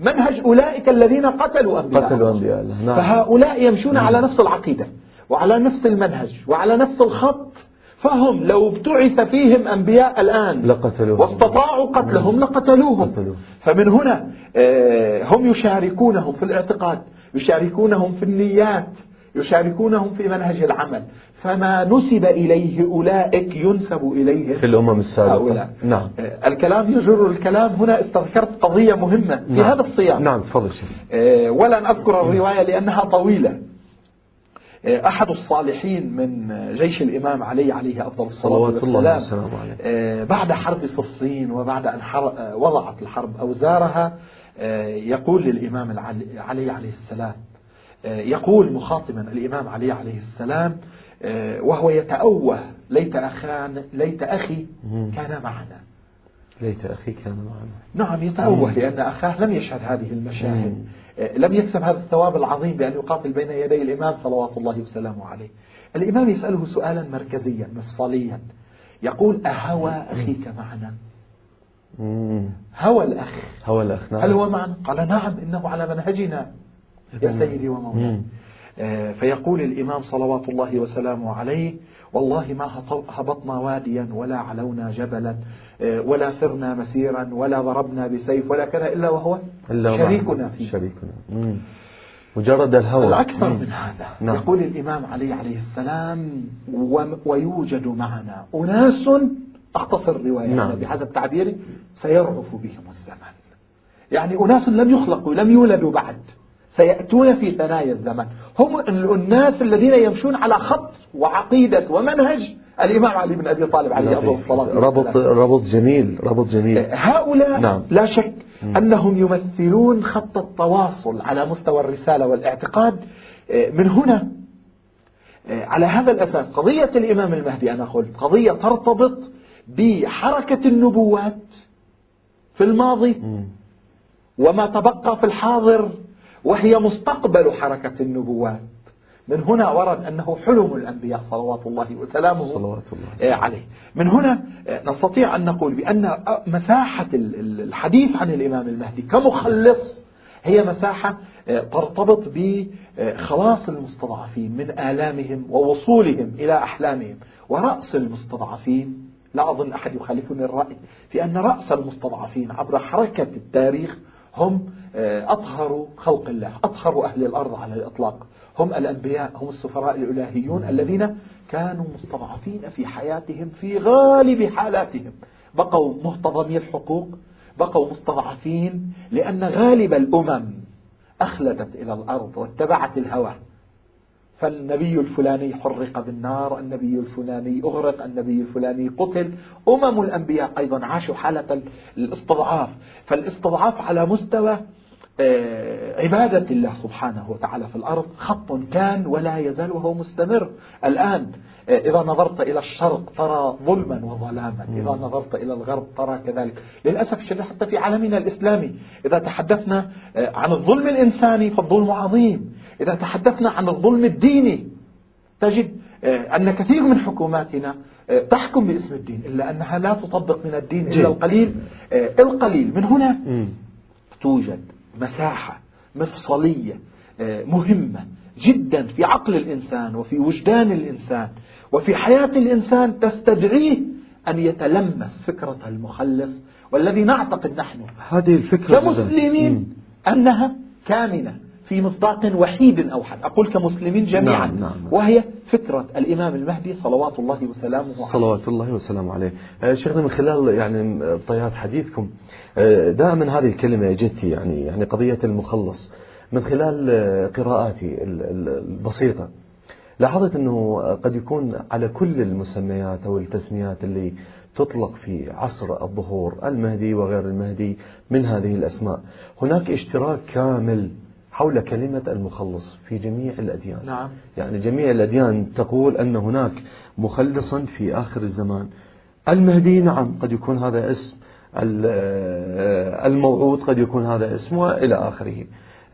Speaker 2: منهج أولئك الذين قتلوا أنبياء
Speaker 1: قتلوا أنبياء
Speaker 2: نعم. فهؤلاء يمشون. على نفس العقيدة وعلى نفس المنهج وعلى نفس الخط. فهم لو ابتعث فيهم أنبياء الآن
Speaker 1: لقتلوهم.
Speaker 2: واستطاعوا قتلهم لقتلوهم. قتلوه. فمن هنا آه، هم يشاركونهم في الاعتقاد يشاركونهم في النيات يشاركونهم في منهج العمل. فما نسب إليه أولئك ينسب إليه
Speaker 1: في الأمم السابقة.
Speaker 2: نعم. آه، الكلام يجر الكلام. هنا استذكرت قضية مهمة في نعم. هذا الصياغ
Speaker 1: نعم تفضل
Speaker 2: آه، ولن أذكر الرواية لأنها طويلة. أحد الصالحين من جيش الإمام علي عليه أفضل الصلاة والسلام. بعد حرب صفين وبعد أن وضعت الحرب أوزارها يقول للإمام علي عليه السلام يقول مخاطبا الإمام علي عليه السلام وهو يتأوه ليت أخان ليت أخي كان معنا.
Speaker 1: ليت أخي كان معنا.
Speaker 2: نعم يتأوه لأن أخاه لم يشهد هذه المشاهد. لم يكسب هذا الثواب العظيم بأن يقاتل بين يدي الإمام صلوات الله وسلامه عليه. الإمام يسأله سؤالا مركزيا مفصليا. يقول أهوى أخيك معنا؟ هوى الأخ.
Speaker 1: هوى الأخ
Speaker 2: نعم. هل هو معنا؟ قال نعم إنه على منهجنا. يا سيدي ومولاي فيقول الإمام صلوات الله وسلامه عليه والله ما هبطنا واديا ولا علونا جبلا آه، ولا سرنا مسيرا ولا ضربنا بسيف ولا كذا إلا وهو إلا شريكنا فيه.
Speaker 1: شريكنا. مجرد الهوى.
Speaker 2: الأكثر من هذا. نعم. يقول الإمام علي عليه السلام ويوجد معنا أناس أختصر الرواية نعم. بحسب تعبيري سيرعف بهم الزمن يعني أناس لم يخلقوا لم يولدوا بعد. سيأتون في ثنايا الزمن هم الناس الذين يمشون على خط وعقيدة ومنهج الإمام علي بن أبي طالب عليه أفضل الصلاة
Speaker 1: ربط ربط جميل ربط جميل.
Speaker 2: هؤلاء نعم. لا شك أنهم يمثلون خط التواصل على مستوى الرسالة والاعتقاد. من هنا على هذا الأساس قضية الإمام المهدي أنا قلت قضية ترتبط بحركة النبوات في الماضي وما تبقى في الحاضر وهي مستقبل حركة النبوات. من هنا ورد أنه حلم الأنبياء صلوات الله وسلامه
Speaker 1: صلوات الله
Speaker 2: آه، عليه. من هنا آه، نستطيع أن نقول بأن مساحة الحديث عن الإمام المهدي كمخلص هي مساحة آه، ترتبط بخلاص المستضعفين من آلامهم ووصولهم إلى أحلامهم. ورأس المستضعفين لا أظن أحد يخالفني الرأي في أن رأس المستضعفين عبر حركة التاريخ هم آه، أطهر خلق الله أطهر أهل الأرض على الإطلاق. هم الأنبياء هم السفراء الإلهيون الذين كانوا مستضعفين في حياتهم في غالب حالاتهم. بقوا مهتضمي الحقوق بقوا مستضعفين لأن غالب الأمم أخلدت إلى الأرض واتبعت الهوى. فالنبي الفلاني حرق بالنار النبي الفلاني أغرق النبي الفلاني قتل. أمم الأنبياء أيضا عاشوا حالة الاستضعاف. فالاستضعاف على مستوى آه، عبادة الله سبحانه وتعالى في الأرض خط كان ولا يزال وهو مستمر. الآن آه، إذا نظرت إلى الشرق ترى ظلما وظلاما. إذا نظرت إلى الغرب ترى كذلك. للأسف الشديد حتى في عالمنا الإسلامي إذا تحدثنا آه، عن الظلم الإنساني فالظلم عظيم. إذا تحدثنا عن الظلم الديني تجد أن كثير من حكوماتنا تحكم باسم الدين إلا أنها لا تطبق من الدين إلا القليل القليل. من هنا توجد مساحة مفصلية آه، مهمة جدا في عقل الإنسان وفي وجدان الإنسان وفي حياة الإنسان تستدعيه أن يتلمس فكرة المخلص والذي نعتقد نحن
Speaker 1: هذه الفكرة
Speaker 2: كمسلمين أنها كامنة. في مصداق وحيد أوحد أقول كمسلمين جميعا. نعم نعم. وهي فكرة الإمام المهدي صلوات الله وسلامه عليه.
Speaker 1: صلوات الله وسلامه عليه. آه، شيخنا من خلال يعني طيات حديثكم آه، دائما هذه الكلمة جتي يعني يعني قضية المخلص من خلال آه، قراءاتي البسيطة. لاحظت أنه قد يكون على كل المسميات أو التسميات اللي تطلق في عصر الظهور المهدي وغير المهدي من هذه الأسماء هناك اشتراك كامل حول كلمة المخلص في جميع الأديان.
Speaker 2: نعم.
Speaker 1: يعني جميع الأديان تقول أن هناك مخلصا في آخر الزمان. المهدي نعم قد يكون هذا اسم. الموعود قد يكون هذا اسم وإلى آخره.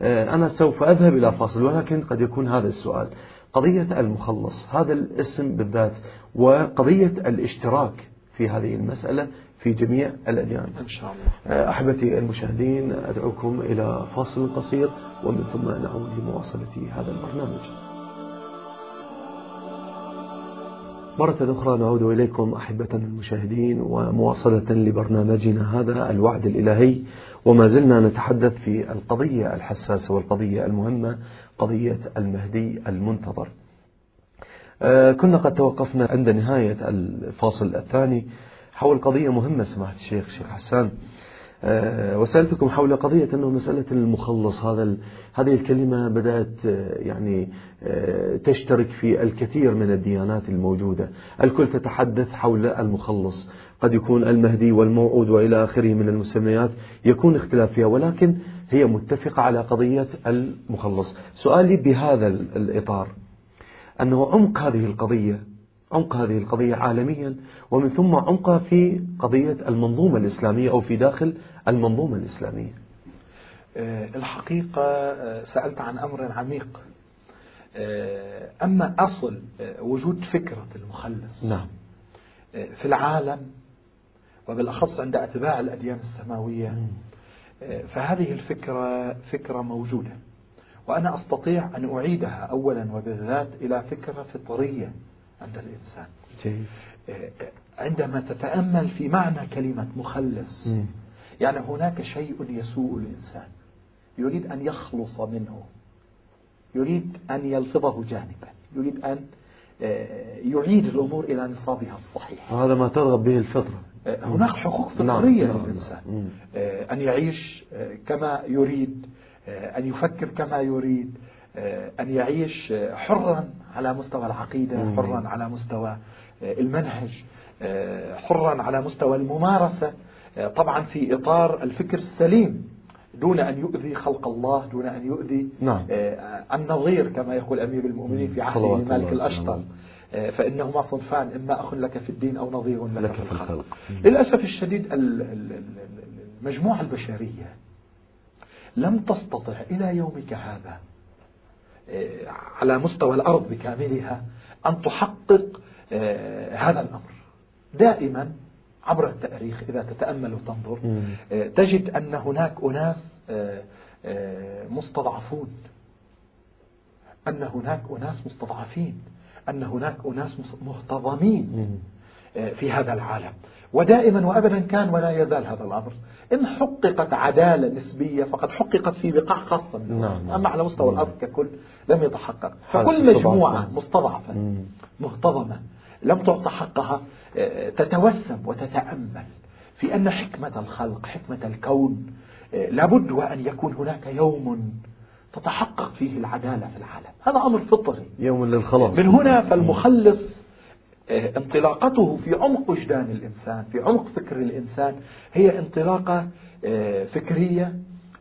Speaker 1: أنا سوف أذهب إلى فاصل ولكن قد يكون هذا السؤال. قضية المخلص هذا الاسم بالذات وقضية الاشتراك في هذه المسألة في جميع الأديان.
Speaker 2: إن شاء الله.
Speaker 1: أحبتي المشاهدين أدعوكم إلى فاصل قصير ومن ثم نعود لمواصلة هذا البرنامج. مرة أخرى نعود إليكم أحبة المشاهدين ومواصلة لبرنامجنا هذا الوعد الإلهي. وما زلنا نتحدث في القضية الحساسة والقضية المهمة قضية المهدي المنتظر. آه، كنا قد توقفنا عند نهاية الفاصل الثاني. حول قضية مهمة سماحة الشيخ الشيخ حسان. آه، وسألتكم حول قضية أنه مسألة المخلص هذا هذه الكلمة بدأت آه، يعني آه، تشترك في الكثير من الديانات الموجودة. الكل تتحدث حول المخلص. قد يكون المهدي والموعود وإلى آخره من المسميات يكون اختلاف فيها ولكن هي متفقة على قضية المخلص. سؤالي بهذا الإطار. أنه عمق هذه القضية عمق هذه القضية عالميا ومن ثم عمقها في قضية المنظومة الإسلامية أو في داخل المنظومة الإسلامية.
Speaker 2: آه، الحقيقة آه، سألت عن أمر عميق. آه، أما أصل وجود فكرة المخلص
Speaker 1: نعم.
Speaker 2: في العالم وبالأخص عند أتباع الأديان السماوية فهذه الفكرة فكرة موجودة. وأنا أستطيع أن أعيدها أولا وبالذات إلى فكرة فطرية. عند الإنسان
Speaker 1: جيد.
Speaker 2: عندما تتأمل في معنى كلمة مخلص م. يعني هناك شيء يسوء الإنسان يريد أن يخلص منه يريد أن يلفظه جانبا يريد أن آه، يعيد الأمور إلى نصابها الصحيح
Speaker 1: وهذا ما ترغب به الفطرة
Speaker 2: آه، هناك حقوق نعم، فطرية نعم. للإنسان نعم. أن يعيش كما يريد أن يفكر كما يريد أن يعيش حرا على مستوى العقيدة حرا على مستوى المنهج حرا على مستوى الممارسة. طبعا في إطار الفكر السليم. دون أن يؤذي خلق الله دون أن يؤذي
Speaker 1: نعم.
Speaker 2: النظير كما يقول أمير المؤمنين في عهد مالك الأشطر فإنهما صنفان إما أخ لك في الدين أو نظير لك, لك في الخلق. للأسف الشديد المجموعة البشرية لم تستطع إلى يومك هذا آه، على مستوى الأرض بكاملها أن تحقق آه، هذا الأمر. دائما عبر التأريخ إذا تتأمل وتنظر آه، تجد أن هناك أناس مستضعفون. أن هناك أناس مستضعفين. أن هناك أناس مهتضمين في هذا العالم. ودائما وأبدا كان ولا يزال هذا الأمر. إن حققت عدالة نسبية فقد حققت في بقاع خاصة منه نعم. أما على مستوى الأرض ككل لم يتحقق. فكل مجموعة مستضعفة مهتضمة لم تعطى حقها آه، تتوسم وتتأمل في أن حكمة الخلق حكمة الكون آه، لابد وأن يكون هناك يوم تتحقق فيه العدالة في العالم. هذا أمر فطري.
Speaker 1: يوم للخلاص.
Speaker 2: من هنا فالمخلص آه، انطلاقته في عمق وجدان الإنسان في عمق فكر الإنسان. هي انطلاقة آه، فكرية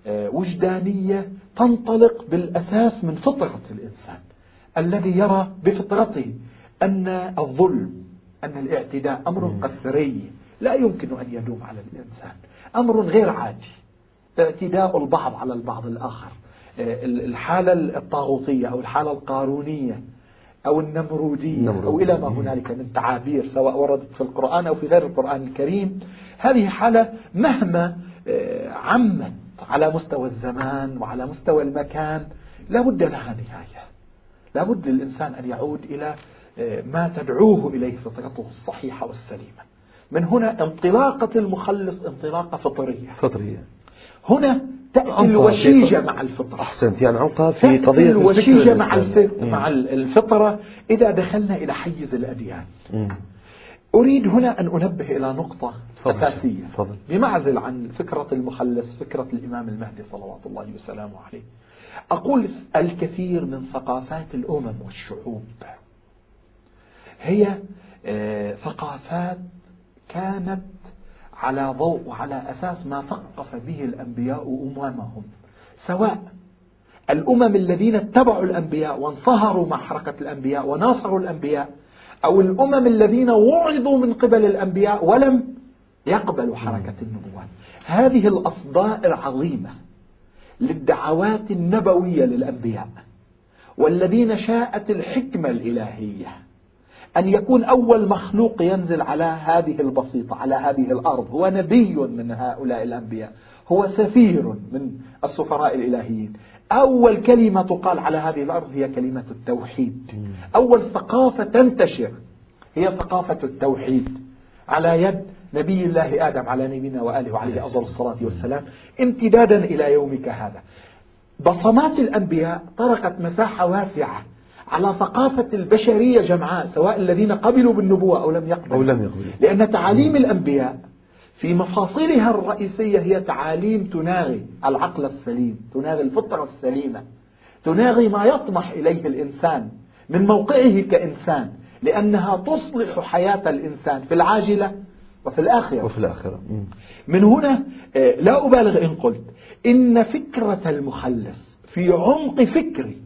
Speaker 2: آه، وجدانية تنطلق بالأساس من فطرة الإنسان الذي يرى بفطرته أن الظلم أن الاعتداء أمر قسري لا يمكن أن يدوم على الإنسان أمر غير عادي اعتداء البعض على البعض الآخر الحالة الطاغوتية أو الحالة القارونية أو النمرودية أو إلى ما هنالك من تعابير سواء وردت في القرآن أو في غير القرآن الكريم. هذه حالة مهما آه، عمت على مستوى الزمان وعلى مستوى المكان لا بد لها نهاية. لا بد للإنسان أن يعود إلى آه، ما تدعوه إليه فطرته الصحيحة والسليمة. من هنا انطلاقة المخلص انطلاقة فطرية.
Speaker 1: فطرية.
Speaker 2: هنا تأتي الوشيجة مع الفطرة.
Speaker 1: أحسنت يعني عمقها في قضية
Speaker 2: الوشيجة مع مع الفطرة إذا دخلنا إلى حيز الأديان. مم. أريد هنا أن أنبه إلى نقطة فضل أساسية. فضل. بمعزل عن فكرة المخلص فكرة الإمام المهدي صلوات الله وسلامه عليه. أقول الكثير من ثقافات الأمم والشعوب هي آه، ثقافات كانت على ضوء وعلى أساس ما ثقف به الأنبياء أممهم سواء الأمم الذين اتبعوا الأنبياء وانصهروا مع حركة الأنبياء وناصروا الأنبياء أو الأمم الذين وعظوا من قبل الأنبياء ولم يقبلوا حركة النبوات. هذه الأصداء العظيمة للدعوات النبوية للأنبياء والذين شاءت الحكمة الإلهية. أن يكون أول مخلوق ينزل على هذه البسيطة على هذه الأرض. هو نبي من هؤلاء الأنبياء. هو سفير من السفراء الإلهيين. أول كلمة تقال على هذه الأرض هي كلمة التوحيد. أول ثقافة تنتشر هي ثقافة التوحيد. على يد نبي الله آدم على نبينا وآله وعليه أفضل الصلاة والسلام. امتدادا إلى يومك هذا. بصمات الأنبياء طرقت مساحة واسعة على ثقافة البشرية جمعاء سواء الذين قبلوا بالنبوة أو لم يقبلوا.
Speaker 1: أو لم يقبلوا.
Speaker 2: لأن تعاليم الأنبياء في مفاصلها الرئيسية هي تعاليم تناغي العقل السليم تناغي الفطرة السليمة تناغي ما يطمح إليه الإنسان من موقعه كإنسان لأنها تصلح حياة الإنسان في العاجلة وفي الآخرة.
Speaker 1: وفي الآخرة.
Speaker 2: من هنا آه، لا أبالغ إن قلت إن فكرة المخلص في عمق فكري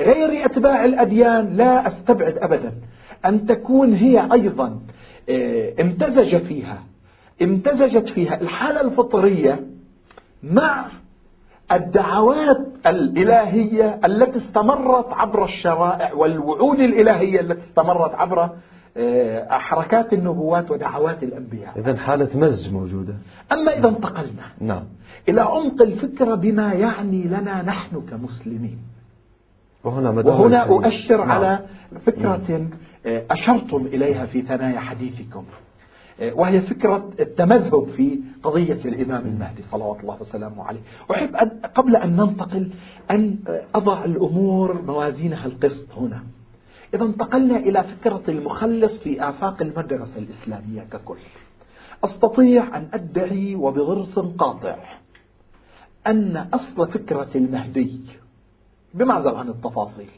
Speaker 2: غير أتباع الأديان لا أستبعد أبدا. أن تكون هي أيضا آه، امتزج فيها امتزجت فيها الحالة الفطرية مع الدعوات الإلهية التي استمرت عبر الشرائع والوعود الإلهية التي استمرت عبر آه، حركات النبوات ودعوات الأنبياء.
Speaker 1: إذا حالة مزج موجودة.
Speaker 2: أما إذا انتقلنا
Speaker 1: نعم.
Speaker 2: إلى عمق الفكرة بما يعني لنا نحن كمسلمين.
Speaker 1: وهنا,
Speaker 2: وهنا أؤشر نعم. على فكرة آه، أشرتم إليها في ثنايا حديثكم. آه، وهي فكرة التمذهب في قضية الإمام المهدي صلوات الله وسلامه عليه. أحب أن قبل أن ننتقل أن أضع الأمور موازينها القسط هنا. إذا انتقلنا إلى فكرة المخلص في آفاق المدرسة الإسلامية ككل. أستطيع أن أدعي وبضرس قاطع أن أصل فكرة المهدي بمعزل عن التفاصيل.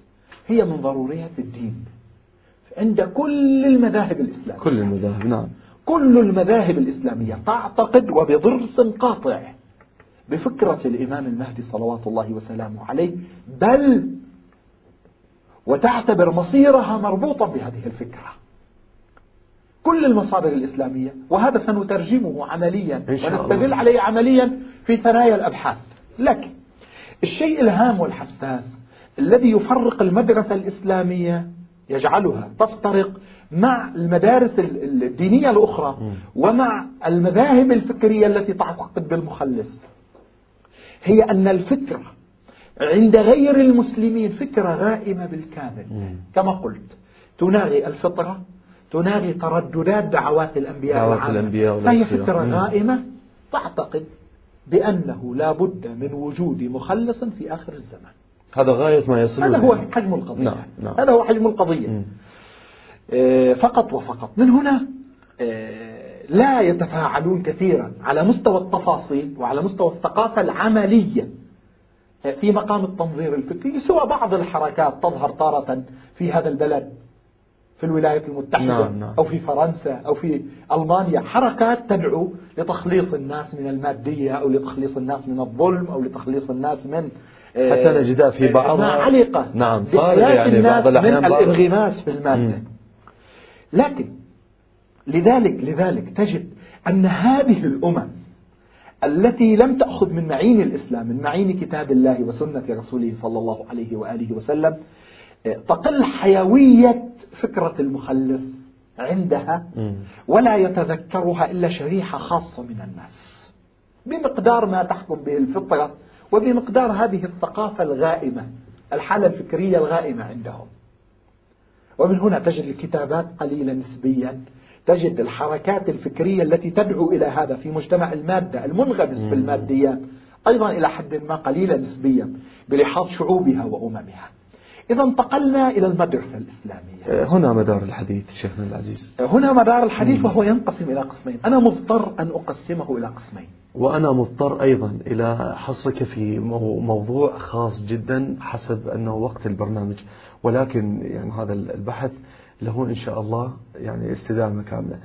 Speaker 2: هي من ضروريات الدين. عند كل المذاهب الإسلامية.
Speaker 1: كل المذاهب نعم.
Speaker 2: كل المذاهب الإسلامية تعتقد وبضرس قاطع بفكرة الإمام المهدي صلوات الله وسلامه عليه بل وتعتبر مصيرها مربوطا بهذه الفكرة. كل المصادر الإسلامية وهذا سنترجمه عمليا ونستدل عليه عمليا في ثنايا الأبحاث. لكن الشيء الهام والحساس الذي يفرق المدرسة الإسلامية يجعلها تفترق مع المدارس الدينية الأخرى ومع المذاهب الفكرية التي تعتقد بالمخلص. هي أن الفكرة عند غير المسلمين فكرة غائمة بالكامل. كما قلت تناغي الفطرة تناغي ترددات دعوات الأنبياء
Speaker 1: دعوات الأنبياء
Speaker 2: فهي فكرة غائمة تعتقد بأنه لا بد من وجود مخلص في آخر الزمان.
Speaker 1: هذا غاية ما يصل
Speaker 2: هذا هو حجم القضية.
Speaker 1: نعم. نعم.
Speaker 2: هذا هو حجم القضية. آه فقط وفقط. من هنا آه لا يتفاعلون كثيرا على مستوى التفاصيل وعلى مستوى الثقافة العملية آه في مقام التنظير الفكري سوى بعض الحركات تظهر تارة في هذا البلد. في الولايات المتحدة
Speaker 1: نعم نعم.
Speaker 2: أو في فرنسا أو في ألمانيا. حركات تدعو لتخليص الناس من المادية أو لتخليص الناس من الظلم أو لتخليص الناس من
Speaker 1: آه، حتى نجدها في بعضها
Speaker 2: ما علق
Speaker 1: نعم
Speaker 2: بحياة
Speaker 1: يعني
Speaker 2: الناس
Speaker 1: بعض
Speaker 2: من الانغماس في المادة. لكن لذلك لذلك تجد أن هذه الأمم التي لم تأخذ من معين الإسلام من معين كتاب الله وسنة رسوله صلى الله عليه وآله وسلم آه، تقل حيوية فكرة المخلص عندها. ولا يتذكرها إلا شريحة خاصة من الناس. بمقدار ما تحكم به الفطرة وبمقدار هذه الثقافة الغائمة الحالة الفكرية الغائمة عندهم. ومن هنا تجد الكتابات قليلة نسبيا. تجد الحركات الفكرية التي تدعو إلى هذا في مجتمع المادة المنغمس في الماديات أيضا إلى حد ما قليلة نسبيا بلحاظ شعوبها وأممها. إذا انتقلنا إلى المدرسة الإسلامية.
Speaker 1: آه، هنا مدار الحديث شيخنا العزيز.
Speaker 2: هنا مدار الحديث وهو ينقسم إلى قسمين. أنا مضطر أن أقسمه إلى قسمين.
Speaker 1: وأنا مضطر أيضا إلى حصرك في مو- موضوع خاص جدا حسب أنه وقت البرنامج. ولكن يعني هذا البحث له إن شاء الله يعني استدامة كاملة.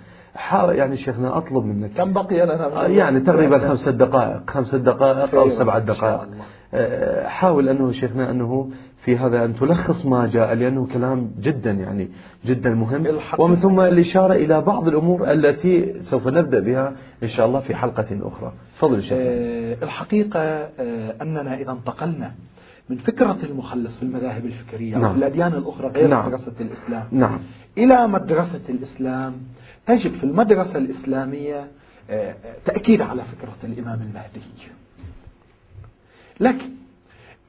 Speaker 1: يعني شيخنا أطلب منك.
Speaker 2: كم بقي لنا
Speaker 1: آه، يعني تقريبا خمسة دقائق. خمسة دقائق أو سبعة دقائق. آه، حاول أنه شيخنا أنه في هذا أن تلخص ما جاء لأنه كلام جدا يعني جدا مهم. ومن ثم الإشارة إلى بعض الأمور التي سوف نبدأ بها إن شاء الله في حلقة أخرى. تفضل شيخنا
Speaker 2: آه، الحقيقة آه، أننا إذا انتقلنا من فكرة المخلص في المذاهب الفكرية
Speaker 1: نعم.
Speaker 2: أو في الأديان الأخرى غير
Speaker 1: نعم.
Speaker 2: مدرسة الإسلام.
Speaker 1: نعم.
Speaker 2: إلى مدرسة الإسلام تجد في المدرسة الإسلامية آه، تأكيد على فكرة الإمام المهدي. لكن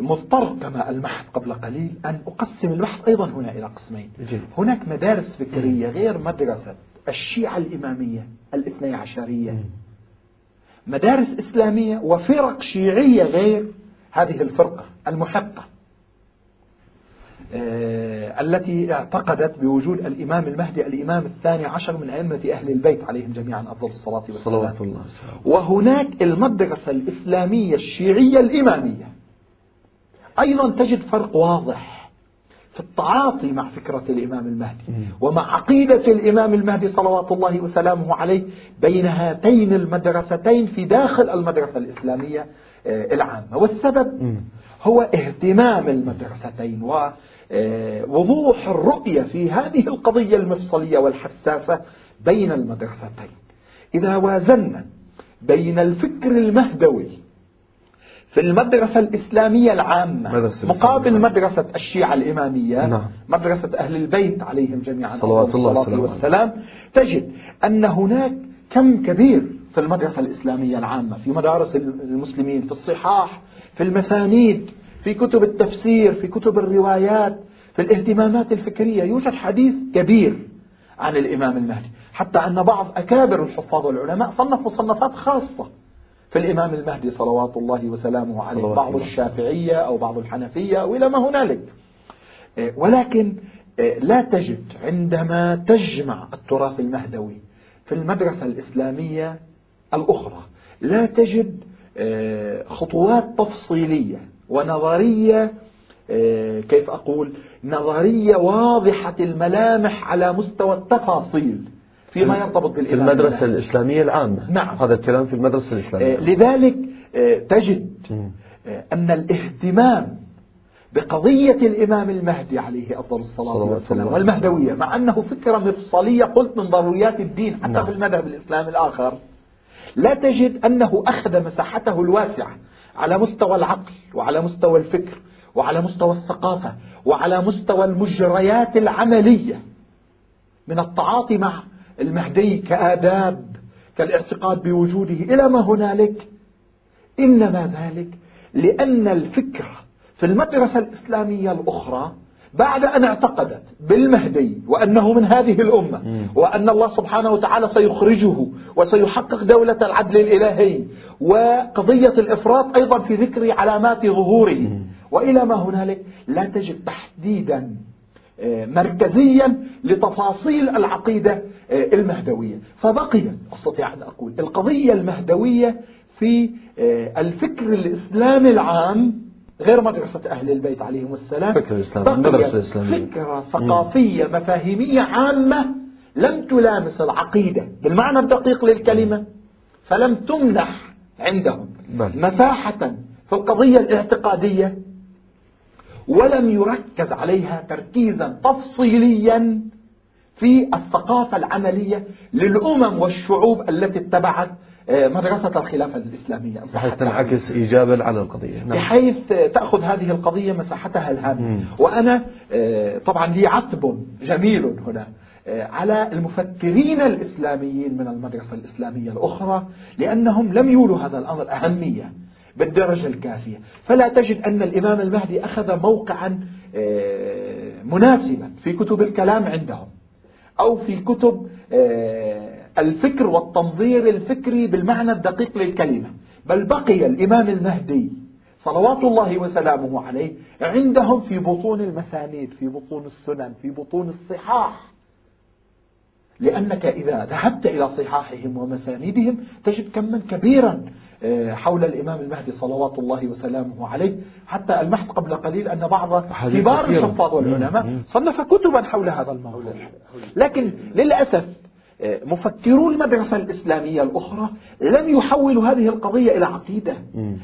Speaker 2: مضطر كما ألمحت قبل قليل أن أقسم البحث أيضا هنا إلى قسمين.
Speaker 1: جيد.
Speaker 2: هناك مدارس فكرية غير مدرسة الشيعة الإمامية الاثني عشرية. مدارس إسلامية وفرق شيعية غير هذه الفرقة المحقة آه، التي اعتقدت بوجود الإمام المهدي الإمام الثاني عشر من أئمة أهل البيت عليهم جميعا أفضل الصلاة والسلام.
Speaker 1: صلوات الله
Speaker 2: وهناك المدرسة الإسلامية الشيعية الإمامية. أيضا تجد فرق واضح في التعاطي مع فكرة الإمام المهدي ومع عقيدة الإمام المهدي صلوات الله وسلامه عليه بين هاتين المدرستين في داخل المدرسة الإسلامية آه، العامة. والسبب هو اهتمام المدرستين ووضوح الرؤية في هذه القضية المفصلية والحساسة بين المدرستين. إذا وازنا بين الفكر المهدوي في المدرسة الإسلامية العامة مقابل. مدرسة الشيعة الإمامية
Speaker 1: نعم.
Speaker 2: مدرسة أهل البيت عليهم جميعا
Speaker 1: صلوات الله وسلامه
Speaker 2: والسلام تجد أن هناك كم كبير في المدرسة الإسلامية العامة في مدارس المسلمين في الصحاح في المثانيد في كتب التفسير في كتب الروايات في الاهتمامات الفكرية يوجد حديث كبير عن الإمام المهدي حتى أن بعض أكابر الحفاظ والعلماء صنفوا صنفات خاصة في الإمام المهدي صلوات الله وسلامه عليه
Speaker 1: صلوات
Speaker 2: بعض
Speaker 1: الله.
Speaker 2: الشافعية أو بعض الحنفية أو إلى ما هنالك إيه، ولكن إيه، لا تجد عندما تجمع التراث المهدوي في المدرسة الإسلامية الأخرى لا تجد إيه، خطوات تفصيلية ونظرية كيف أقول نظرية واضحة الملامح على مستوى التفاصيل فيما يرتبط
Speaker 1: في
Speaker 2: بالإمام
Speaker 1: المدرسة. الإسلامية العامة
Speaker 2: نعم.
Speaker 1: هذا الكلام في المدرسة
Speaker 2: آه،
Speaker 1: الإسلامية
Speaker 2: لذلك آه، تجد. آه، أن الاهتمام بقضية الإمام المهدي عليه أفضل الصلاة والسلام والمهدوية مع أنه فكرة مفصلية قلت من ضروريات الدين حتى
Speaker 1: نعم.
Speaker 2: في المذهب الإسلامي الآخر لا تجد أنه أخذ مساحته الواسعة على مستوى العقل وعلى مستوى الفكر وعلى مستوى الثقافة وعلى مستوى المجريات العملية من التعاطي مع المهدي كآداب كالاعتقاد بوجوده إلى ما هنالك. إنما ذلك لأن الفكرة في المدرسة الإسلامية الأخرى بعد أن اعتقدت بالمهدي وأنه من هذه الأمة وأن الله سبحانه وتعالى سيخرجه وسيحقق دولة العدل الإلهي وقضية الإفراط أيضا في ذكر علامات ظهوره. وإلى ما هنالك لا تجد تحديدا مركزيا لتفاصيل العقيدة آه، المهدوية. فبقي أستطيع أن أقول القضية المهدوية في آه، الفكر الإسلامي العام غير مدرسة أهل البيت عليهم السلام
Speaker 1: فكرة الإسلامية
Speaker 2: فكرة ثقافية مفاهيمية عامة لم تلامس العقيدة بالمعنى الدقيق للكلمة فلم تمنح عندهم
Speaker 1: بل.
Speaker 2: مساحة في القضية الاعتقادية. ولم يركز عليها تركيزا تفصيليا في الثقافة العملية للأمم والشعوب التي اتبعت آه، مدرسة الخلافة الإسلامية.
Speaker 1: بحيث تنعكس إيجابا على القضية.
Speaker 2: نعم. بحيث تأخذ هذه القضية مساحتها الهامة وأنا آه، طبعا لي عتب جميل هنا آه، على المفكرين الإسلاميين من المدرسة الإسلامية الأخرى لأنهم لم يولوا هذا الأمر أهمية. بالدرجة الكافية. فلا تجد أن الإمام المهدي أخذ موقعا مناسبا في كتب الكلام عندهم أو في كتب الفكر والتنظير الفكري بالمعنى الدقيق للكلمة. بل بقي الإمام المهدي صلوات الله وسلامه عليه عندهم في بطون المسانيد في بطون السنن في بطون الصحاح. لأنك إذا ذهبت إلى صحاحهم ومسانيدهم تجد كما كبيرا آه، حول الإمام المهدي صلوات الله وسلامه عليه. حتى المحت قبل قليل أن بعض كبار الحفاظ والعلماء صنف كتبا حول هذا الموضوع. لكن للأسف مفكرو المدرسة الإسلامية الأخرى لم يحولوا هذه القضية إلى عقيدة.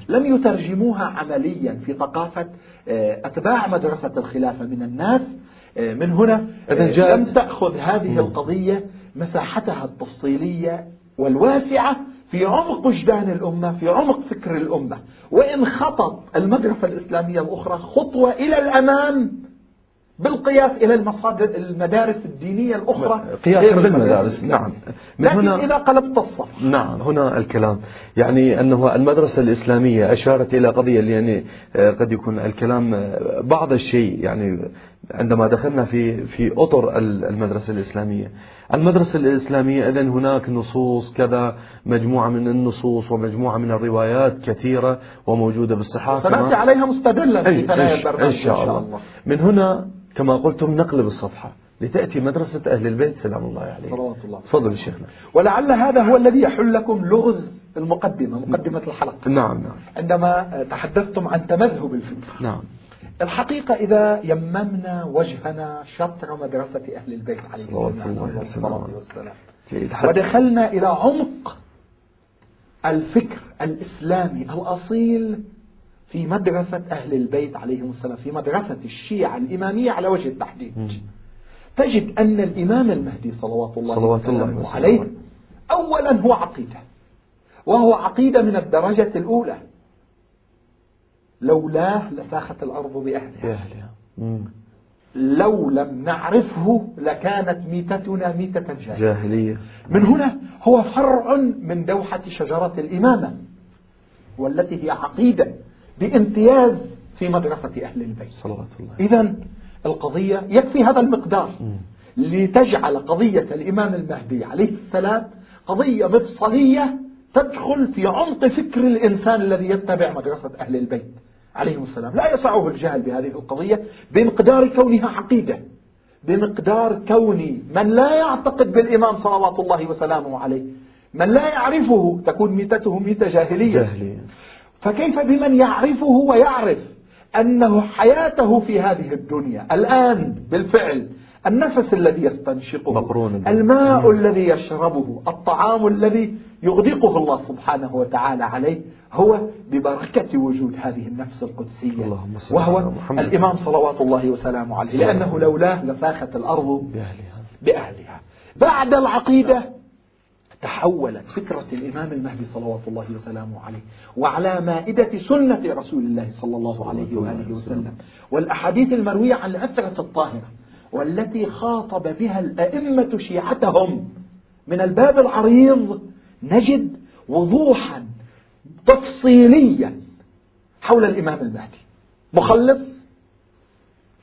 Speaker 2: لم يترجموها عمليا في ثقافة آه، أتباع مدرسة الخلافة من الناس. آه، من هنا. آه، لم تأخذ هذه القضية مساحتها التفصيلية والواسعة في عمق وجدان الأمة في عمق فكر الأمة. وإن خطط المدرسة الإسلامية الأخرى خطوة إلى الأمام بالقياس إلى المصادر المدارس الدينية الأخرى
Speaker 1: قياسا بالمدارس نعم.
Speaker 2: من لكن هنا إذا قلبت الصف.
Speaker 1: نعم هنا الكلام. يعني أنه المدرسة الإسلامية أشارت إلى قضية يعني آه، قد يكون الكلام آه، بعض الشيء يعني عندما دخلنا في في أطر المدرسة الإسلامية. المدرسة الإسلامية إذن هناك نصوص كذا مجموعة من النصوص ومجموعة من الروايات كثيرة وموجودة بالصحاحة
Speaker 2: سنأتي عليها مستدلا في ثنايا
Speaker 1: البرنامج إن شاء الله. من هنا كما قلتم نقلب الصفحة لتأتي مدرسة أهل البيت. سلام الله عليه صلوات الله. تفضل شيخنا.
Speaker 2: ولعل هذا هو الذي يحل لكم لغز المقدمة مقدمة الحلقة.
Speaker 1: نعم نعم.
Speaker 2: عندما تحدثتم عن تمذهب الفكر
Speaker 1: نعم.
Speaker 2: الحقيقة إذا يممنا وجهنا شطر مدرسة أهل البيت عليه الصلاة والسلام. ودخلنا إلى عمق الفكر الإسلامي الأصيل في مدرسة أهل البيت عليهم السلام في مدرسة الشيعة الإمامية على وجه التحديد. تجد أن الإمام المهدي صلوات الله صلوات الله عليه أولا هو عقيدة وهو عقيدة من الدرجة الأولى. لولاه لساخت الأرض بأهلها, بأهلها. لو لم نعرفه لكانت ميتتنا ميتة جاهلية, جاهلية. من هنا هو فرع من دوحة شجرة الإمامة والتي هي عقيدة بامتياز في مدرسة أهل البيت.
Speaker 1: صلوات الله.
Speaker 2: إذا القضية يكفي هذا المقدار لتجعل قضية الإمام المهدي عليه السلام قضية مفصلية تدخل في عمق فكر الإنسان الذي يتبع مدرسة أهل البيت. عليهم السلام. لا يسعه الجهل بهذه القضية بمقدار كونها عقيدة بمقدار كون من لا يعتقد بالإمام صلوات الله وسلامه عليه من لا يعرفه تكون ميتته ميتة جاهلية, جاهلية. فكيف بمن يعرفه ويعرف أنه حياته في هذه الدنيا؟ الآن بالفعل النفس الذي يستنشقه
Speaker 1: مقرون
Speaker 2: الماء الذي يشربه الطعام الذي يغدقه الله سبحانه وتعالى عليه هو ببركة وجود هذه النفس القدسية.
Speaker 1: اللهم
Speaker 2: وهو الإمام صلوات الله وسلامه عليه. لأنه لولاه لفاخت الأرض
Speaker 1: بأهلها,
Speaker 2: بأهلها. بعد العقيدة تحولت فكرة الإمام المهدي صلوات الله وسلامه عليه وعلى مائدة سنة رسول الله صلى الله عليه وآله وسلم. والأحاديث المروية عن العترة الطاهرة والتي خاطب بها الأئمة شيعتهم من الباب العريض نجد وضوحا تفصيليا حول الإمام المهدي. مخلص؟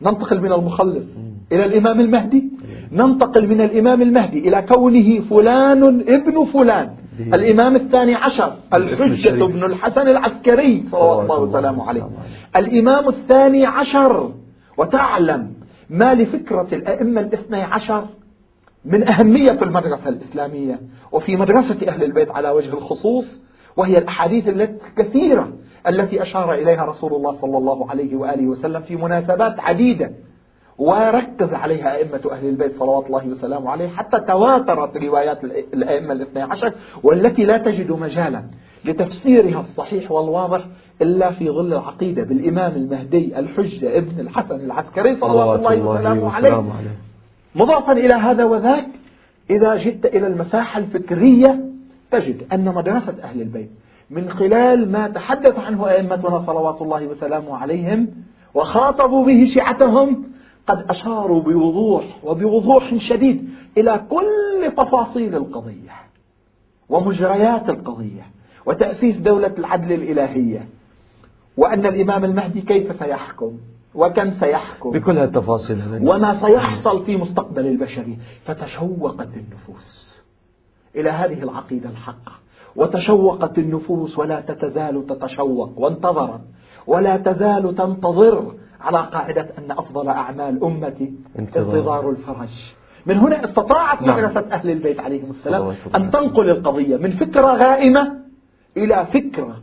Speaker 2: ننتقل من المخلص إلى الإمام المهدي؟ ننتقل من الإمام المهدي إلى كونه فلان ابن فلان. الإمام الثاني عشر الحجة بن الحسن العسكري صلى الله وسلامه عليه. الإمام الثاني عشر. وتعلم ما لفكرة الأئمة الاثني عشر؟ من أهمية المدرسة الإسلامية وفي مدرسة أهل البيت على وجه الخصوص وهي الأحاديث الكثيرة التي أشار إليها رسول الله صلى الله عليه وآله وسلم في مناسبات عديدة وركز عليها أئمة أهل البيت صلوات الله وسلامه عليه حتى تواترت روايات الأئمة الاثنى عشر والتي لا تجد مجالا لتفسيرها الصحيح والواضح إلا في ظل العقيدة بالإمام المهدي الحجة ابن الحسن العسكري صلوات الله وسلامه عليه. مضافا إلى هذا وذاك إذا جئت إلى المساحة الفكرية تجد أن مدرسة أهل البيت من خلال ما تحدث عنه أئمتنا صلوات الله وسلامه عليهم وخاطبوا به شيعتهم قد أشاروا بوضوح وبوضوح شديد إلى كل تفاصيل القضية ومجريات القضية وتأسيس دولة العدل الإلهية وأن الإمام المهدي كيف سيحكم؟ وكم سيحكم؟
Speaker 1: بكل هالتفاصيل
Speaker 2: وما سيحصل في مستقبل البشري فتشوقت النفوس إلى هذه العقيدة الحقة. وتشوقت النفوس ولا تتزال تتشوق وانتظرت ولا تزال تنتظر على قاعدة أن أفضل أعمال أمتي انتظار, انتظار الفرج. من هنا استطاعت نعم. مدرسة أهل البيت عليهم السلام أن تنقل القضية من فكرة غائمة إلى فكرة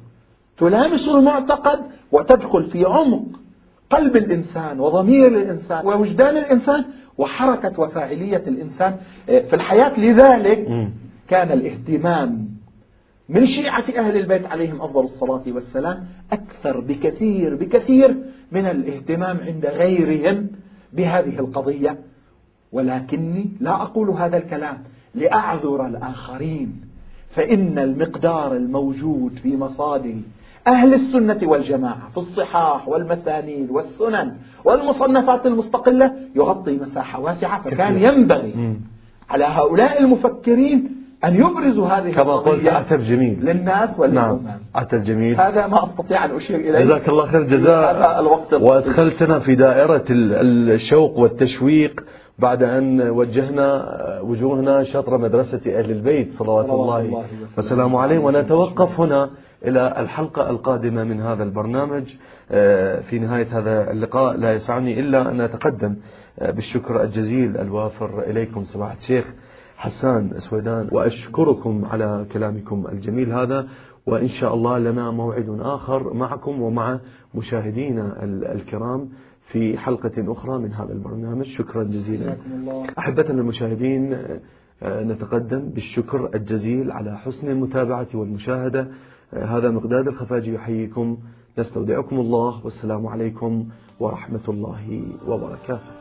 Speaker 2: تلامس المعتقد وتدخل في عمق قلب الإنسان وضمير الإنسان ووجدان الإنسان وحركة وفاعلية الإنسان في الحياة. لذلك كان الاهتمام من شيعة أهل البيت عليهم أفضل الصلاة والسلام أكثر بكثير بكثير من الاهتمام عند غيرهم بهذه القضية. ولكني لا أقول هذا الكلام لأعذر الآخرين فإن المقدار الموجود في مصادر أهل السنة والجماعة في الصحاح والمسانيد والسنن والمصنفات المستقلة يغطي مساحة واسعة فكان ينبغي على هؤلاء المفكرين أن يبرزوا هذه
Speaker 1: كما قلت عتب جميل
Speaker 2: للناس وللأمم
Speaker 1: نعم عتب جميل
Speaker 2: هذا ما أستطيع أن أشير إليه.
Speaker 1: جزاك الله خير جزاء.
Speaker 2: هذا الوقت
Speaker 1: وأدخلتنا في دائرة الشوق والتشويق بعد أن وجهنا وجوهنا شطر مدرسة أهل البيت صلوات الله وسلامه عليه. ونتوقف هنا. إلى الحلقة القادمة من هذا البرنامج. في نهاية هذا اللقاء لا يسعني إلا أن أتقدم بالشكر الجزيل الوافر إليكم سماحة الشيخ حسان سويدان وأشكركم على كلامكم الجميل هذا. وإن شاء الله لنا موعد آخر معكم ومع مشاهدينا الكرام في حلقة أخرى من هذا البرنامج. شكرا جزيلا. أحبتنا المشاهدين نتقدم بالشكر الجزيل على حسن المتابعة والمشاهدة. هذا مقداد الخفاجي يحييكم. نستودعكم الله والسلام عليكم ورحمة الله وبركاته.